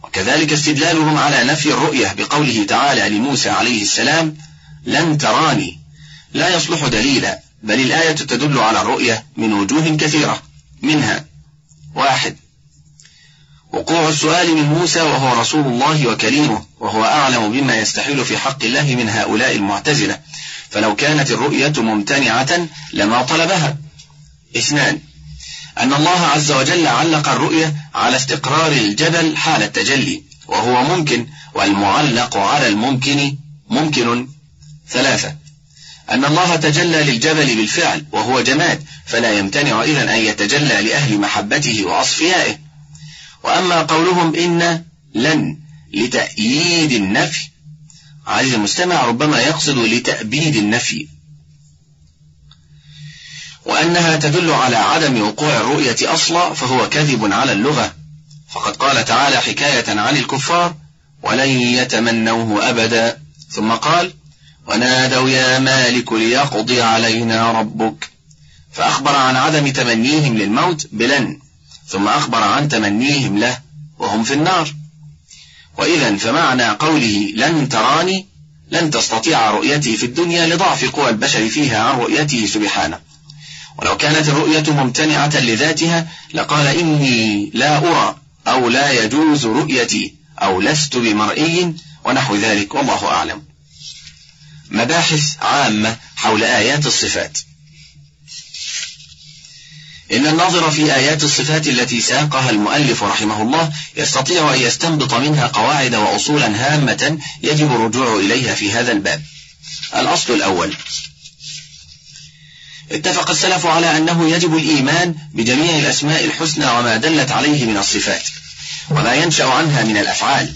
وكذلك استدلالهم على نفي الرؤية بقوله تعالى لموسى عليه السلام لن تراني. لا يصلح دليلا بل الآية تدل على الرؤية من وجوه كثيرة. منها واحد وقوع السؤال من موسى وهو رسول الله وكليمه وهو أعلم بما يستحيل في حق الله من هؤلاء المعتزلة. فلو كانت الرؤية ممتنعة لما طلبها. اثنان أن الله عز وجل علق الرؤية على استقرار الجبل حال التجلي وهو ممكن والمعلق على الممكن ممكن. ثلاثة. أن الله تجلى للجبل بالفعل وهو جماد فلا يمتنع إذا أن يتجلى لأهل محبته وأصفيائه. وأما قولهم إن لن لتأييد النفي عزيزي المستمع ربما يقصد لتأبيد النفي. وأنها تدل على عدم وقوع الرؤية أصلا فهو كذب على اللغة. فقد قال تعالى حكاية عن الكفار ولن يتمنوه أبدا. ثم قال ونادوا يا مالك ليقضي علينا ربك. فأخبر عن عدم تمنيهم للموت بلن ثم أخبر عن تمنيهم له وهم في النار. وإذا فمعنى قوله لن تراني لن تستطيع رؤيتي في الدنيا لضعف قوى البشر فيها عن رؤيته سبحانه. ولو كانت الرؤية ممتنعة لذاتها لقال إني لا أرى أو لا يجوز رؤيتي أو لست بمرئي ونحو ذلك والله أعلم. مباحث عامة حول آيات الصفات. إن الناظر في آيات الصفات التي ساقها المؤلف رحمه الله يستطيع أن يستنبط منها قواعد وأصولا هامة يجب الرجوع إليها في هذا الباب. الأصل الأول. اتفق السلف على أنه يجب الإيمان بجميع الأسماء الحسنى وما دلت عليه من الصفات وما ينشأ عنها من الأفعال.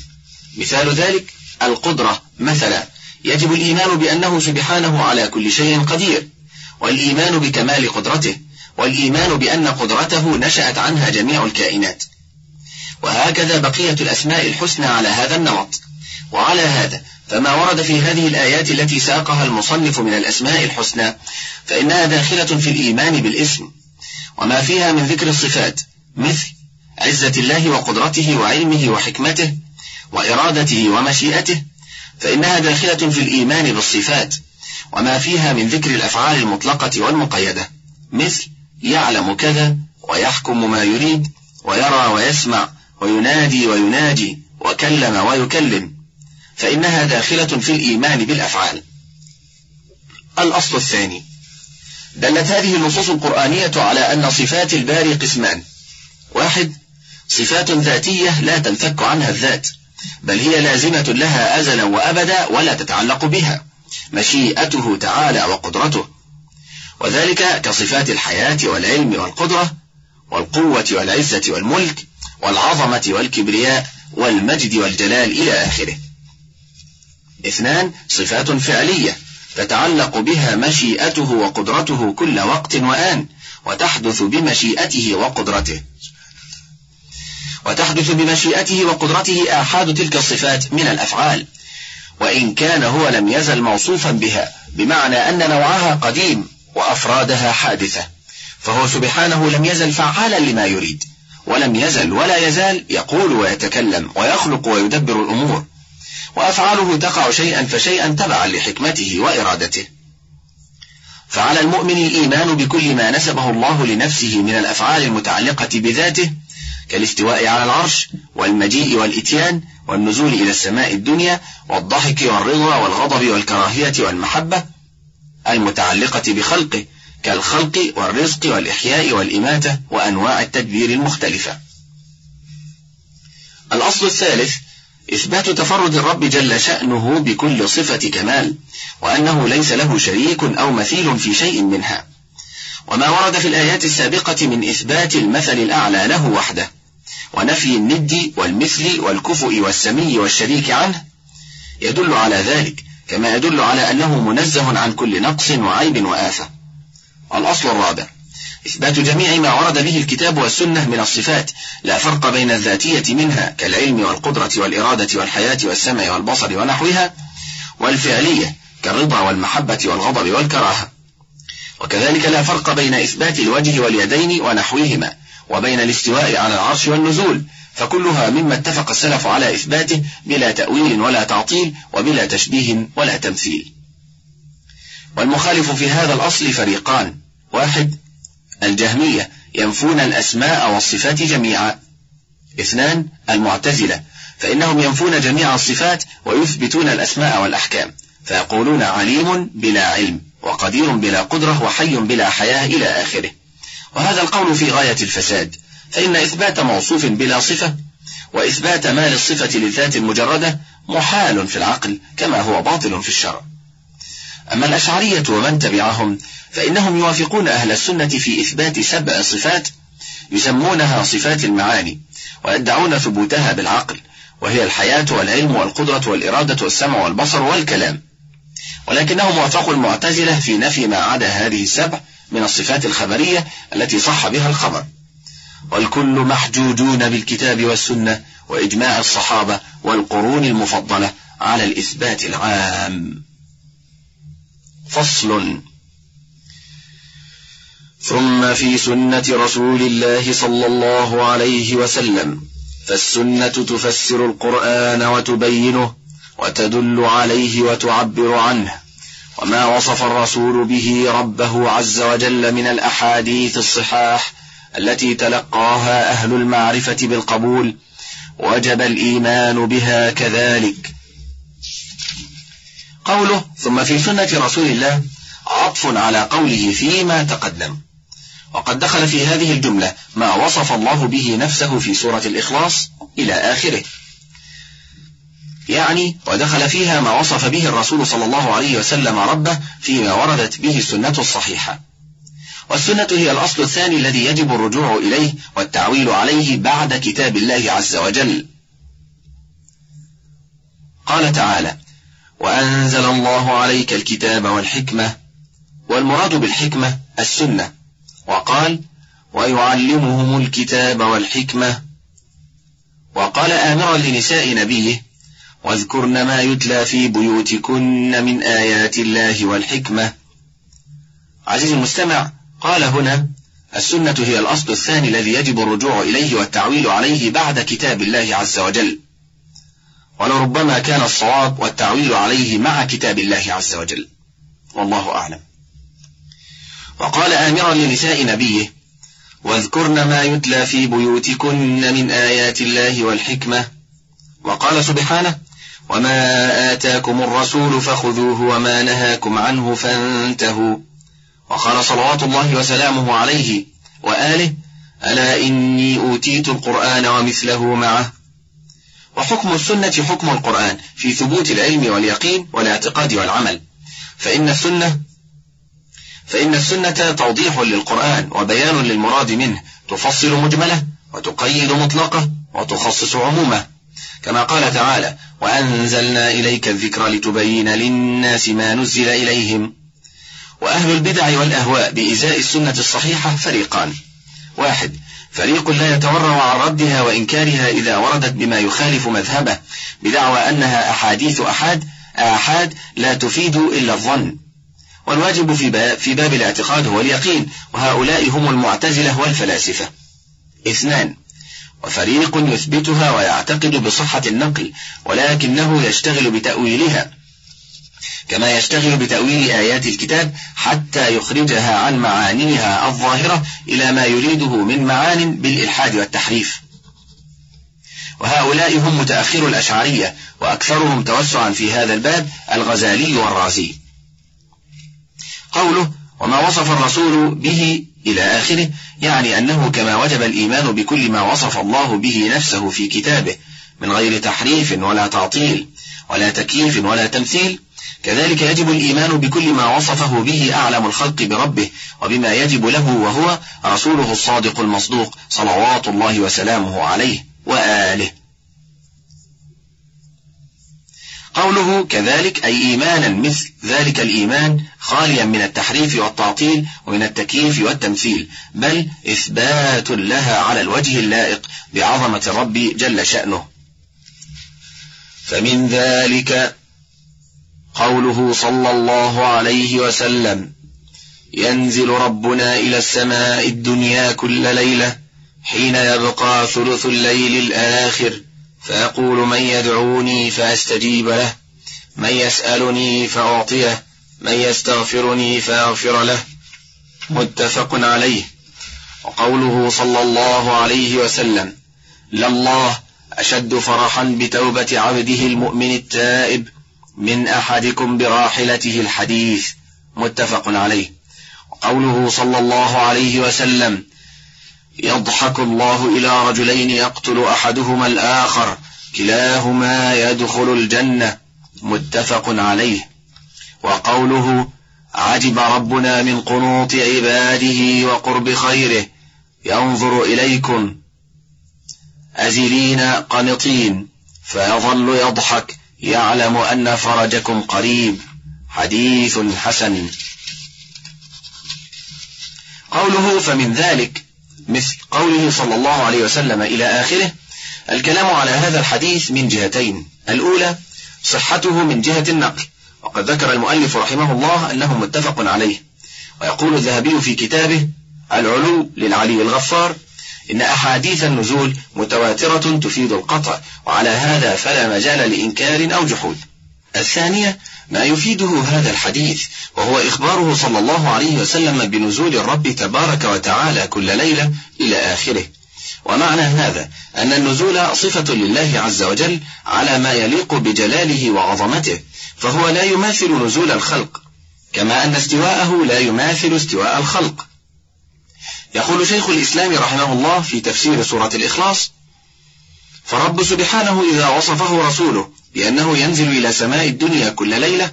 مثال ذلك القدرة مثلا. يجب الإيمان بأنه سبحانه على كل شيء قدير والإيمان بكمال قدرته والإيمان بأن قدرته نشأت عنها جميع الكائنات. وهكذا بقية الأسماء الحسنى على هذا النمط. وعلى هذا فما ورد في هذه الآيات التي ساقها المصنف من الأسماء الحسنى فإنها داخلة في الإيمان بالاسم. وما فيها من ذكر الصفات مثل عزة الله وقدرته وعلمه وحكمته وإرادته ومشيئته فإنها داخلة في الإيمان بالصفات وما فيها من ذكر الأفعال المطلقة والمقيدة مثل يعلم كذا ويحكم ما يريد ويرى ويسمع وينادي ويناجي وكلم ويكلم فإنها داخلة في الإيمان بالأفعال. الأصل الثاني دلت هذه النصوص القرآنية على أن صفات الباري قسمان. واحد صفات ذاتية لا تنفك عنها الذات. بل هي لازمة لها أزلا وأبدا ولا تتعلق بها. مشيئته تعالى وقدرته. وذلك كصفات الحياة والعلم والقدرة والقوة والعزة والملك والعظمة والكبرياء والمجد والجلال إلى آخره. اثنان صفات فعلية تتعلق بها مشيئته وقدرته كل وقت وآن وتحدث بمشيئته وقدرته. وتحدث بمشيئته وقدرته آحاد تلك الصفات من الأفعال. وإن كان هو لم يزل موصوفا بها بمعنى أن نوعها قديم وأفرادها حادثة. فهو سبحانه لم يزل فعالا لما يريد ولم يزل ولا يزال يقول ويتكلم ويخلق ويدبر الأمور. وأفعاله تقع شيئا فشيئا تبعا لحكمته وإرادته. فعلى المؤمن الإيمان بكل ما نسبه الله لنفسه من الأفعال المتعلقة بذاته كالاستواء على العرش والمجيء والإتيان والنزول إلى السماء الدنيا والضحك والرضا والغضب والكراهية والمحبة المتعلقة بخلقه كالخلق والرزق والإحياء والإماتة وأنواع التدبير المختلفة. الأصل الثالث إثبات تفرد الرب جل شأنه بكل صفة كمال، وأنه ليس له شريك أو مثيل في شيء منها. وما ورد في الآيات السابقة من إثبات المثل الأعلى له وحده، ونفي الند والمثل والكفؤ والسمي والشريك عنه، يدل على ذلك، كما يدل على أنه منزه عن كل نقص وعيب وآفة. الأصل الرابع إثبات جميع ما ورد به الكتاب والسنة من الصفات لا فرق بين الذاتية منها كالعلم والقدرة والإرادة والحياة والسمع والبصر ونحوها والفعلية كالرضا والمحبة والغضب والكراهة وكذلك لا فرق بين إثبات الوجه واليدين ونحوهما وبين الاستواء على العرش والنزول فكلها مما اتفق السلف على إثباته بلا تأويل ولا تعطيل وبلا تشبيه ولا تمثيل. والمخالف في هذا الأصل فريقان. واحد الجهمية ينفون الأسماء والصفات جميعا. اثنان المعتزلة فإنهم ينفون جميع الصفات ويثبتون الأسماء والأحكام. فيقولون عليم بلا علم وقدير بلا قدرة وحي بلا حياة إلى آخره. وهذا القول في غاية الفساد. فإن إثبات موصوف بلا صفة وإثبات ما للصفة للذات المجردة محال في العقل كما هو باطل في الشرع. أما الأشعرية ومن تبعهم فإنهم يوافقون أهل السنة في إثبات سبع صفات يسمونها صفات المعاني ويدعون ثبوتها بالعقل وهي الحياة والعلم والقدرة والإرادة والسمع والبصر والكلام. ولكنهم وافقوا المعتزلة في نفي ما عدا هذه السبع من الصفات الخبرية التي صح بها الخبر. والكل محجوجون بالكتاب والسنة وإجماع الصحابة والقرون المفضلة على الإثبات العام. فصل. ثم في سنة رسول الله صلى الله عليه وسلم فالسنة تفسر القرآن وتبينه وتدل عليه وتعبر عنه. وما وصف الرسول به ربه عز وجل من الأحاديث الصحاح التي تلقاها أهل المعرفة بالقبول وجب الإيمان بها كذلك. قوله ثم في سنة رسول الله عطف على قوله فيما تقدم. وقد دخل في هذه الجملة ما وصف الله به نفسه في سورة الإخلاص إلى آخره. يعني ودخل فيها ما وصف به الرسول صلى الله عليه وسلم ربه فيما وردت به السنة الصحيحة. والسنة هي الأصل الثاني الذي يجب الرجوع إليه والتعويل عليه بعد كتاب الله عز وجل. قال تعالى وأنزل الله عليك الكتاب والحكمة والمراد بالحكمة السنة. وقال ويعلمهم الكتاب والحكمة. وقال آمرا لنساء نبيه واذكرن ما يتلى في بيوتكن من آيات الله والحكمة. عزيزي المستمع قال هنا السنة هي الأصل الثاني الذي يجب الرجوع إليه والتعويل عليه بعد كتاب الله عز وجل. ولربما كان الصواب والتعويل عليه مع كتاب الله عز وجل. والله أعلم. وقال آمرا لنساء نبيه واذكرن ما يتلى في بيوتكن من آيات الله والحكمة. وقال سبحانه وما آتاكم الرسول فخذوه وما نهاكم عنه فانتهوا. وقال صلوات الله وسلامه عليه وآله ألا إني أوتيت القرآن ومثله معه. وحكم السنة حكم القرآن في ثبوت العلم واليقين والاعتقاد والعمل. فإن السنة فإن السنة توضيح للقرآن وبيان للمراد منه. تفصل مجمله وتقيد مطلقه وتخصص عمومه. كما قال تعالى وأنزلنا إليك الذكر لتبين للناس ما نزل إليهم. وأهل البدع والأهواء بإزاء السنة الصحيحة فريقان. واحد فريق لا يتورع عن ردها وإنكارها إذا وردت بما يخالف مذهبه بدعوى أنها أحاديث أحاد آحاد لا تفيد إلا الظن. والواجب في باب, في باب الاعتقاد هو اليقين وهؤلاء هم المعتزلة والفلاسفة. اثنان وفريق يثبتها ويعتقد بصحة النقل ولكنه يشتغل بتأويلها. كما يشتغل بتأويل آيات الكتاب حتى يخرجها عن معانيها الظاهرة إلى ما يريده من معان بالإلحاد والتحريف. وهؤلاء هم متأخر الأشعرية وأكثرهم توسعا في هذا الباب الغزالي والرازي. قوله وما وصف الرسول به إلى آخره يعني أنه كما وجب الإيمان بكل ما وصف الله به نفسه في كتابه من غير تحريف ولا تعطيل ولا تكييف ولا تمثيل. كذلك يجب الإيمان بكل ما وصفه به أعلم الخلق بربه وبما يجب له وهو رسوله الصادق المصدوق صلوات الله وسلامه عليه وآله. قوله كذلك أي إيمانا مثل ذلك الإيمان خاليا من التحريف والتعطيل ومن التكييف والتمثيل بل إثبات لها على الوجه اللائق بعظمة الرب جل شأنه. فمن ذلك قوله صلى الله عليه وسلم ينزل ربنا إلى السماء الدنيا كل ليلة حين يبقى ثلث الليل الآخر. فيقول من يدعوني فأستجيب له من يسألني فأعطيه من يستغفرني فأغفر له. متفق عليه. وقوله صلى الله عليه وسلم لله أشد فرحا بتوبة عبده المؤمن التائب من أحدكم براحلته الحديث. متفق عليه. وقوله صلى الله عليه وسلم يضحك الله إلى رجلين يقتل أحدهما الآخر كلاهما يدخل الجنة. متفق عليه. وقوله عجب ربنا من قنوط عباده وقرب خيره. ينظر إليكم. أزلين قنطين. فيظل يضحك. يعلم أن فرجكم قريب. حديث حسن. قوله فمن ذلك. مثل قوله صلى الله عليه وسلم إلى آخره الكلام على هذا الحديث من جهتين. الأولى صحته من جهة النقل. وقد ذكر المؤلف رحمه الله أنه متفق عليه. ويقول الذهبي في كتابه العلو للعلي الغفار إن أحاديث النزول متواترة تفيد القطع وعلى هذا فلا مجال لإنكار أو جحود. الثانية ما يفيده هذا الحديث وهو إخباره صلى الله عليه وسلم بنزول الرب تبارك وتعالى كل ليلة إلى آخره. ومعنى هذا أن النزول صفة لله عز وجل على ما يليق بجلاله وعظمته فهو لا يماثل نزول الخلق كما أن استواءه لا يماثل استواء الخلق. يقول شيخ الإسلام رحمه الله في تفسير سورة الإخلاص فالرب سبحانه إذا وصفه رسوله بأنه ينزل إلى سماء الدنيا كل ليلة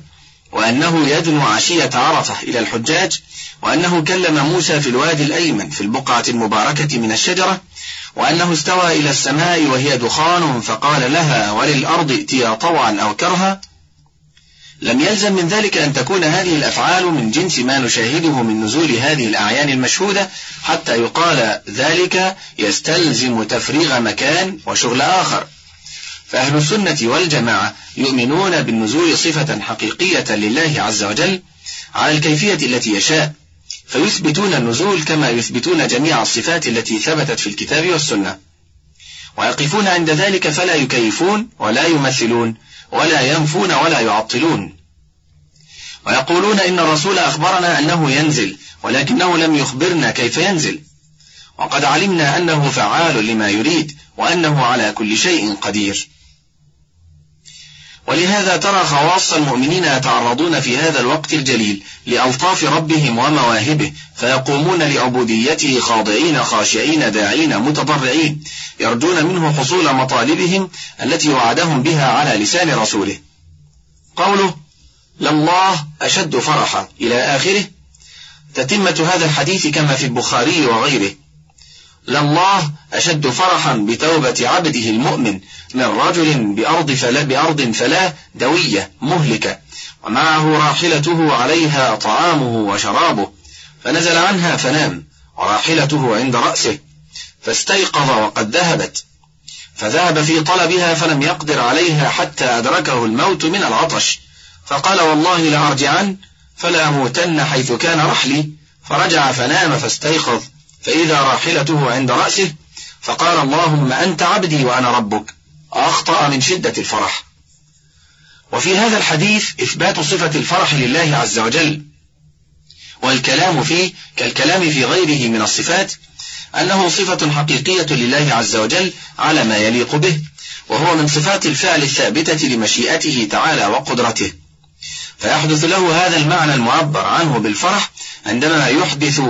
وأنه يدنو عشية عرفة إلى الحجاج وأنه كلم موسى في الوادي الأيمن في البقعة المباركة من الشجرة وأنه استوى إلى السماء وهي دخان فقال لها وللأرض ائتيا طوعا أو كرها. لم يلزم من ذلك أن تكون هذه الأفعال من جنس ما نشاهده من نزول هذه الأعيان المشهودة حتى يقال ذلك يستلزم تفريغ مكان وشغل آخر. فأهل السنة والجماعة يؤمنون بالنزول صفة حقيقية لله عز وجل على الكيفية التي يشاء فيثبتون النزول كما يثبتون جميع الصفات التي ثبتت في الكتاب والسنة. ويقفون عند ذلك فلا يكيفون ولا يمثلون ولا ينفون ولا يعطلون. ويقولون إن الرسول أخبرنا أنه ينزل ولكنه لم يخبرنا كيف ينزل. وقد علمنا أنه فعال لما يريد وأنه على كل شيء قدير. ولهذا ترى خواص المؤمنين يتعرضون في هذا الوقت الجليل لألطاف ربهم ومواهبه فيقومون لعبوديته خاضعين خاشعين داعين متضرعين يرجون منه حصول مطالبهم التي وعدهم بها على لسان رسوله. قوله لله أشد فرحا إلى آخره. تتمة هذا الحديث كما في البخاري وغيره. لله أشد فرحا بتوبة عبده المؤمن من رجل بأرض فلا بأرض فلا دوية مهلكة. ومعه راحلته عليها طعامه وشرابه. فنزل عنها فنام وراحلته عند رأسه. فاستيقظ وقد ذهبت. فذهب في طلبها فلم يقدر عليها حتى أدركه الموت من العطش. فقال والله لأرجعن فلا أموتن حيث كان رحلي. فرجع فنام فاستيقظ. فإذا راحلته عند رأسه فقال اللهم أنت عبدي وأنا ربك. أخطأ من شدة الفرح. وفي هذا الحديث إثبات صفة الفرح لله عز وجل. والكلام فيه كالكلام في غيره من الصفات أنه صفة حقيقية لله عز وجل على ما يليق به وهو من صفات الفعل الثابتة لمشيئته تعالى وقدرته. فيحدث له هذا المعنى المعبر عنه بالفرح عندما يحدث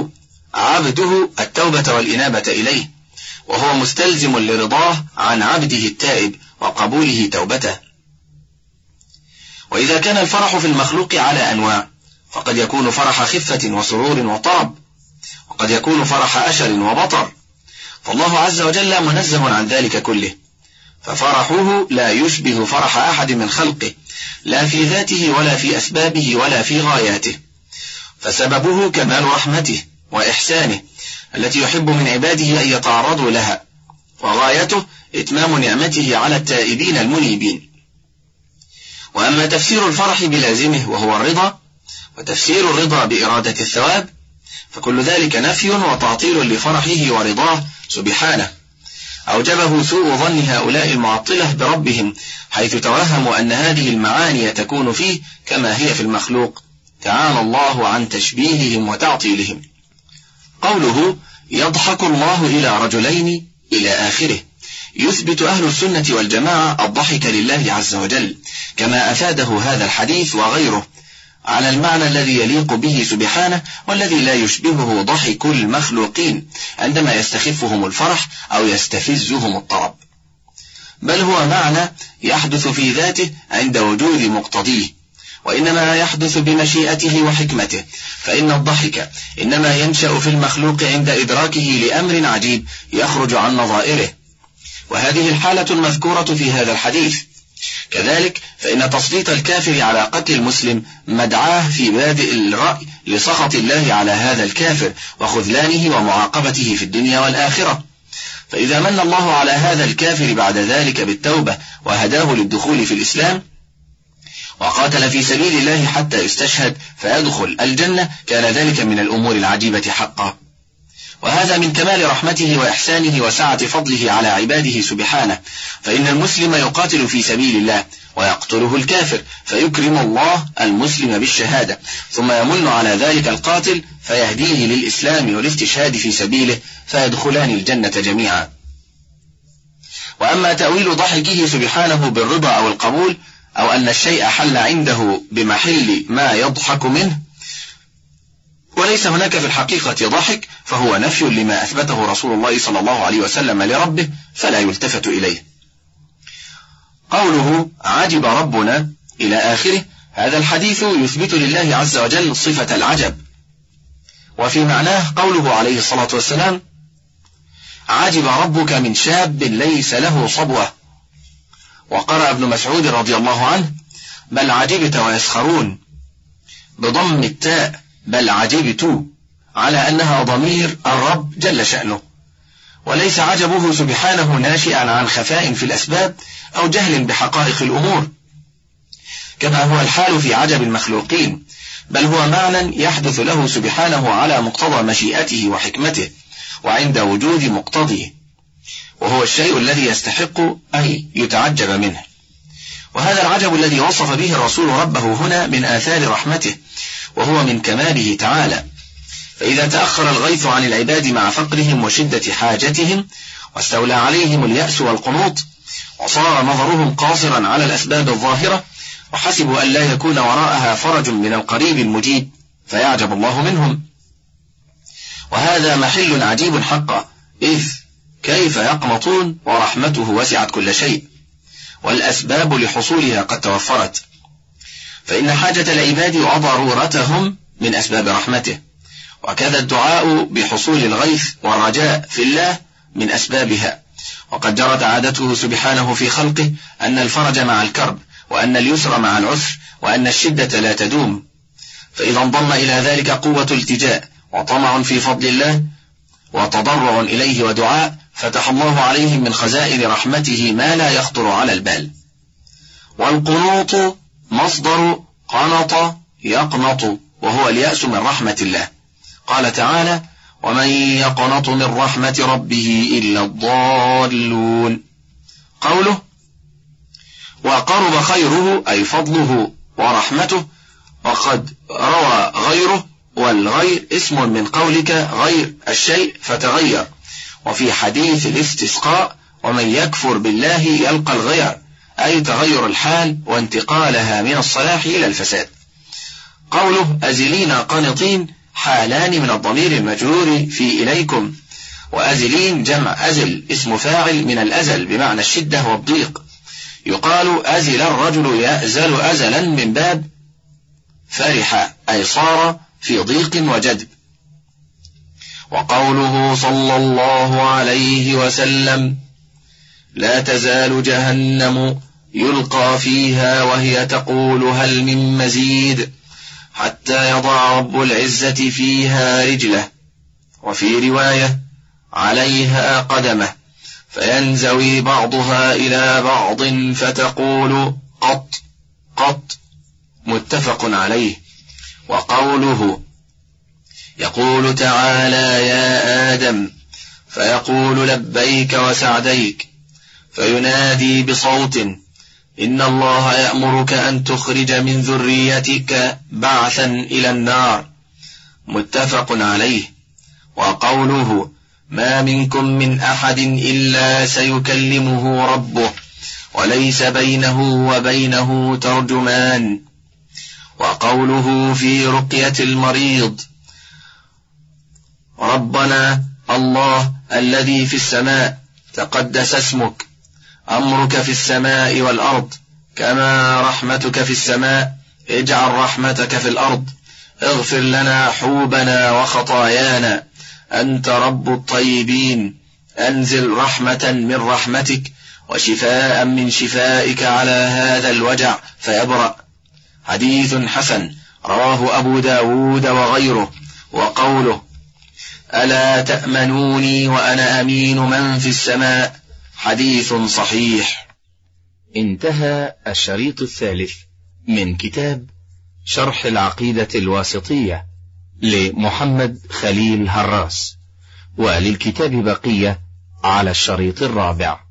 عبده التوبة والإنابة إليه وهو مستلزم لرضاه عن عبده التائب وقبوله توبته. وإذا كان الفرح في المخلوق على أنواع فقد يكون فرح خفة وسرور وطرب وقد يكون فرح أشر وبطر. فالله عز وجل منزه عن ذلك كله ففرحه لا يشبه فرح أحد من خلقه لا في ذاته ولا في أسبابه ولا في غاياته. فسببه كمال رحمته وإحسانه التي يحب من عباده أن يتعرضوا لها. وغايته إتمام نعمته على التائبين المنيبين. وأما تفسير الفرح بلازمه وهو الرضا وتفسير الرضا بإرادة الثواب فكل ذلك نفي وتعطيل لفرحه ورضاه سبحانه. أوجبه سوء ظن هؤلاء المعطلة بربهم حيث توهموا أن هذه المعاني تكون فيه كما هي في المخلوق. تعالى الله عن تشبيههم وتعطيلهم. قوله يضحك الله إلى رجلين إلى آخره. يثبت أهل السنة والجماعة الضحك لله عز وجل كما أفاده هذا الحديث وغيره على المعنى الذي يليق به سبحانه والذي لا يشبهه ضحك المخلوقين عندما يستخفهم الفرح أو يستفزهم الطرب. بل هو معنى يحدث في ذاته عند وجود مقتضيه. وإنما يحدث بمشيئته وحكمته. فإن الضحك إنما ينشأ في المخلوق عند إدراكه لأمر عجيب يخرج عن نظائره. وهذه الحالة المذكورة في هذا الحديث. كذلك فإن تسليط الكافر على قتل المسلم مدعاه في بادئ الرأي لسخط الله على هذا الكافر وخذلانه ومعاقبته في الدنيا والآخرة. فإذا من الله على هذا الكافر بعد ذلك بالتوبة وهداه للدخول في الإسلام وقاتل في سبيل الله حتى يستشهد فيدخل الجنة. كان ذلك من الأمور العجيبة حقا. وهذا من كمال رحمته وإحسانه وسعة فضله على عباده سبحانه. فإن المسلم يقاتل في سبيل الله ويقتله الكافر فيكرم الله المسلم بالشهادة. ثم يمن على ذلك القاتل فيهديه للإسلام والاستشهاد في سبيله فيدخلان الجنة جميعا. وأما تأويل ضحكه سبحانه بالرضا أو القبول أو أن الشيء حل عنده بمحل ما يضحك منه؟ وليس هناك في الحقيقة ضحك فهو نفي لما أثبته رسول الله صلى الله عليه وسلم لربه فلا يلتفت إليه. قوله عجب ربنا إلى آخره هذا الحديث يثبت لله عز وجل صفة العجب. وفي معناه قوله عليه الصلاة والسلام عجب ربك من شاب ليس له صبوة. وقرأ ابن مسعود رضي الله عنه بل عجبت ويسخرون. بضم التاء بل عجبت على أنها ضمير الرب جل شأنه. وليس عجبه سبحانه ناشئا عن خفاء في الأسباب أو جهل بحقائق الأمور. كما هو الحال في عجب المخلوقين بل هو معنى يحدث له سبحانه على مقتضى مشيئته وحكمته وعند وجود مقتضيه. وهو الشيء الذي يستحق أن يتعجب منه. وهذا العجب الذي وصف به الرسول ربه هنا من آثار رحمته وهو من كماله تعالى. فإذا تأخر الغيث عن العباد مع فقرهم وشدة حاجتهم واستولى عليهم اليأس والقنوط وصار نظرهم قاصرا على الأسباب الظاهرة وحسبوا أن لا يكون وراءها فرج من القريب المجيب فيعجب الله منهم. وهذا محل عجيب حقا إذ كيف يقنطون ورحمته وسعت كل شيء. والأسباب لحصولها قد توفرت. فإن حاجة العباد وضرورتهم من أسباب رحمته. وكذا الدعاء بحصول الغيث والرجاء في الله من أسبابها. وقد جرت عادته سبحانه في خلقه أن الفرج مع الكرب وأن اليسر مع العسر وأن الشدة لا تدوم. فإذا انضم إلى ذلك قوة التجاء وطمع في فضل الله وتضرع إليه ودعاء فتح الله عليهم من خزائن رحمته ما لا يخطر على البال. والقنوط مصدر قنط يقنط وهو اليأس من رحمة الله. قال تعالى ومن يقنط من رحمة ربه إلا الضالون قوله وقرب خيره أي فضله ورحمته وقد روى غيره والغير اسم من قولك غير الشيء فتغير وفي حديث الاستسقاء ومن يكفر بالله يلقى الغير أي تغير الحال وانتقالها من الصلاح إلى الفساد. قوله أزلين قانطين حالان من الضمير المجرور في إليكم. وأزلين جمع أزل اسم فاعل من الأزل بمعنى الشدة والضيق. يقال أزل الرجل يأزل أزلا من باب فرح أي صار في ضيق وجدب وقوله صلى الله عليه وسلم لا تزال جهنم يلقى فيها وهي تقول هل من مزيد حتى يضع رب العزة فيها رجله. وفي رواية عليها قدمه فينزوي بعضها إلى بعض فتقول قط قط متفق عليه. وقوله يقول تعالى يا آدم فيقول لبيك وسعديك فينادي بصوت إن الله يأمرك أن تخرج من ذريتك بعثا إلى النار. متفق عليه. وقوله ما منكم من أحد إلا سيكلمه ربه وليس بينه وبينه ترجمان وقوله في رقية المريض ربنا الله الذي في السماء تقدس اسمك. أمرك في السماء والأرض كما رحمتك في السماء اجعل رحمتك في الأرض. اغفر لنا حوبنا وخطايانا. أنت رب الطيبين. أنزل رحمة من رحمتك وشفاء من شفائك على هذا الوجع فيبرأ. حديث حسن رواه أبو داود وغيره. وقوله ألا تأمنوني وأنا أمين من في السماء؟ حديث صحيح. انتهى الشريط الثالث من كتاب شرح العقيدة الواسطية لمحمد خليل هراس وللكتاب بقية على الشريط الرابع.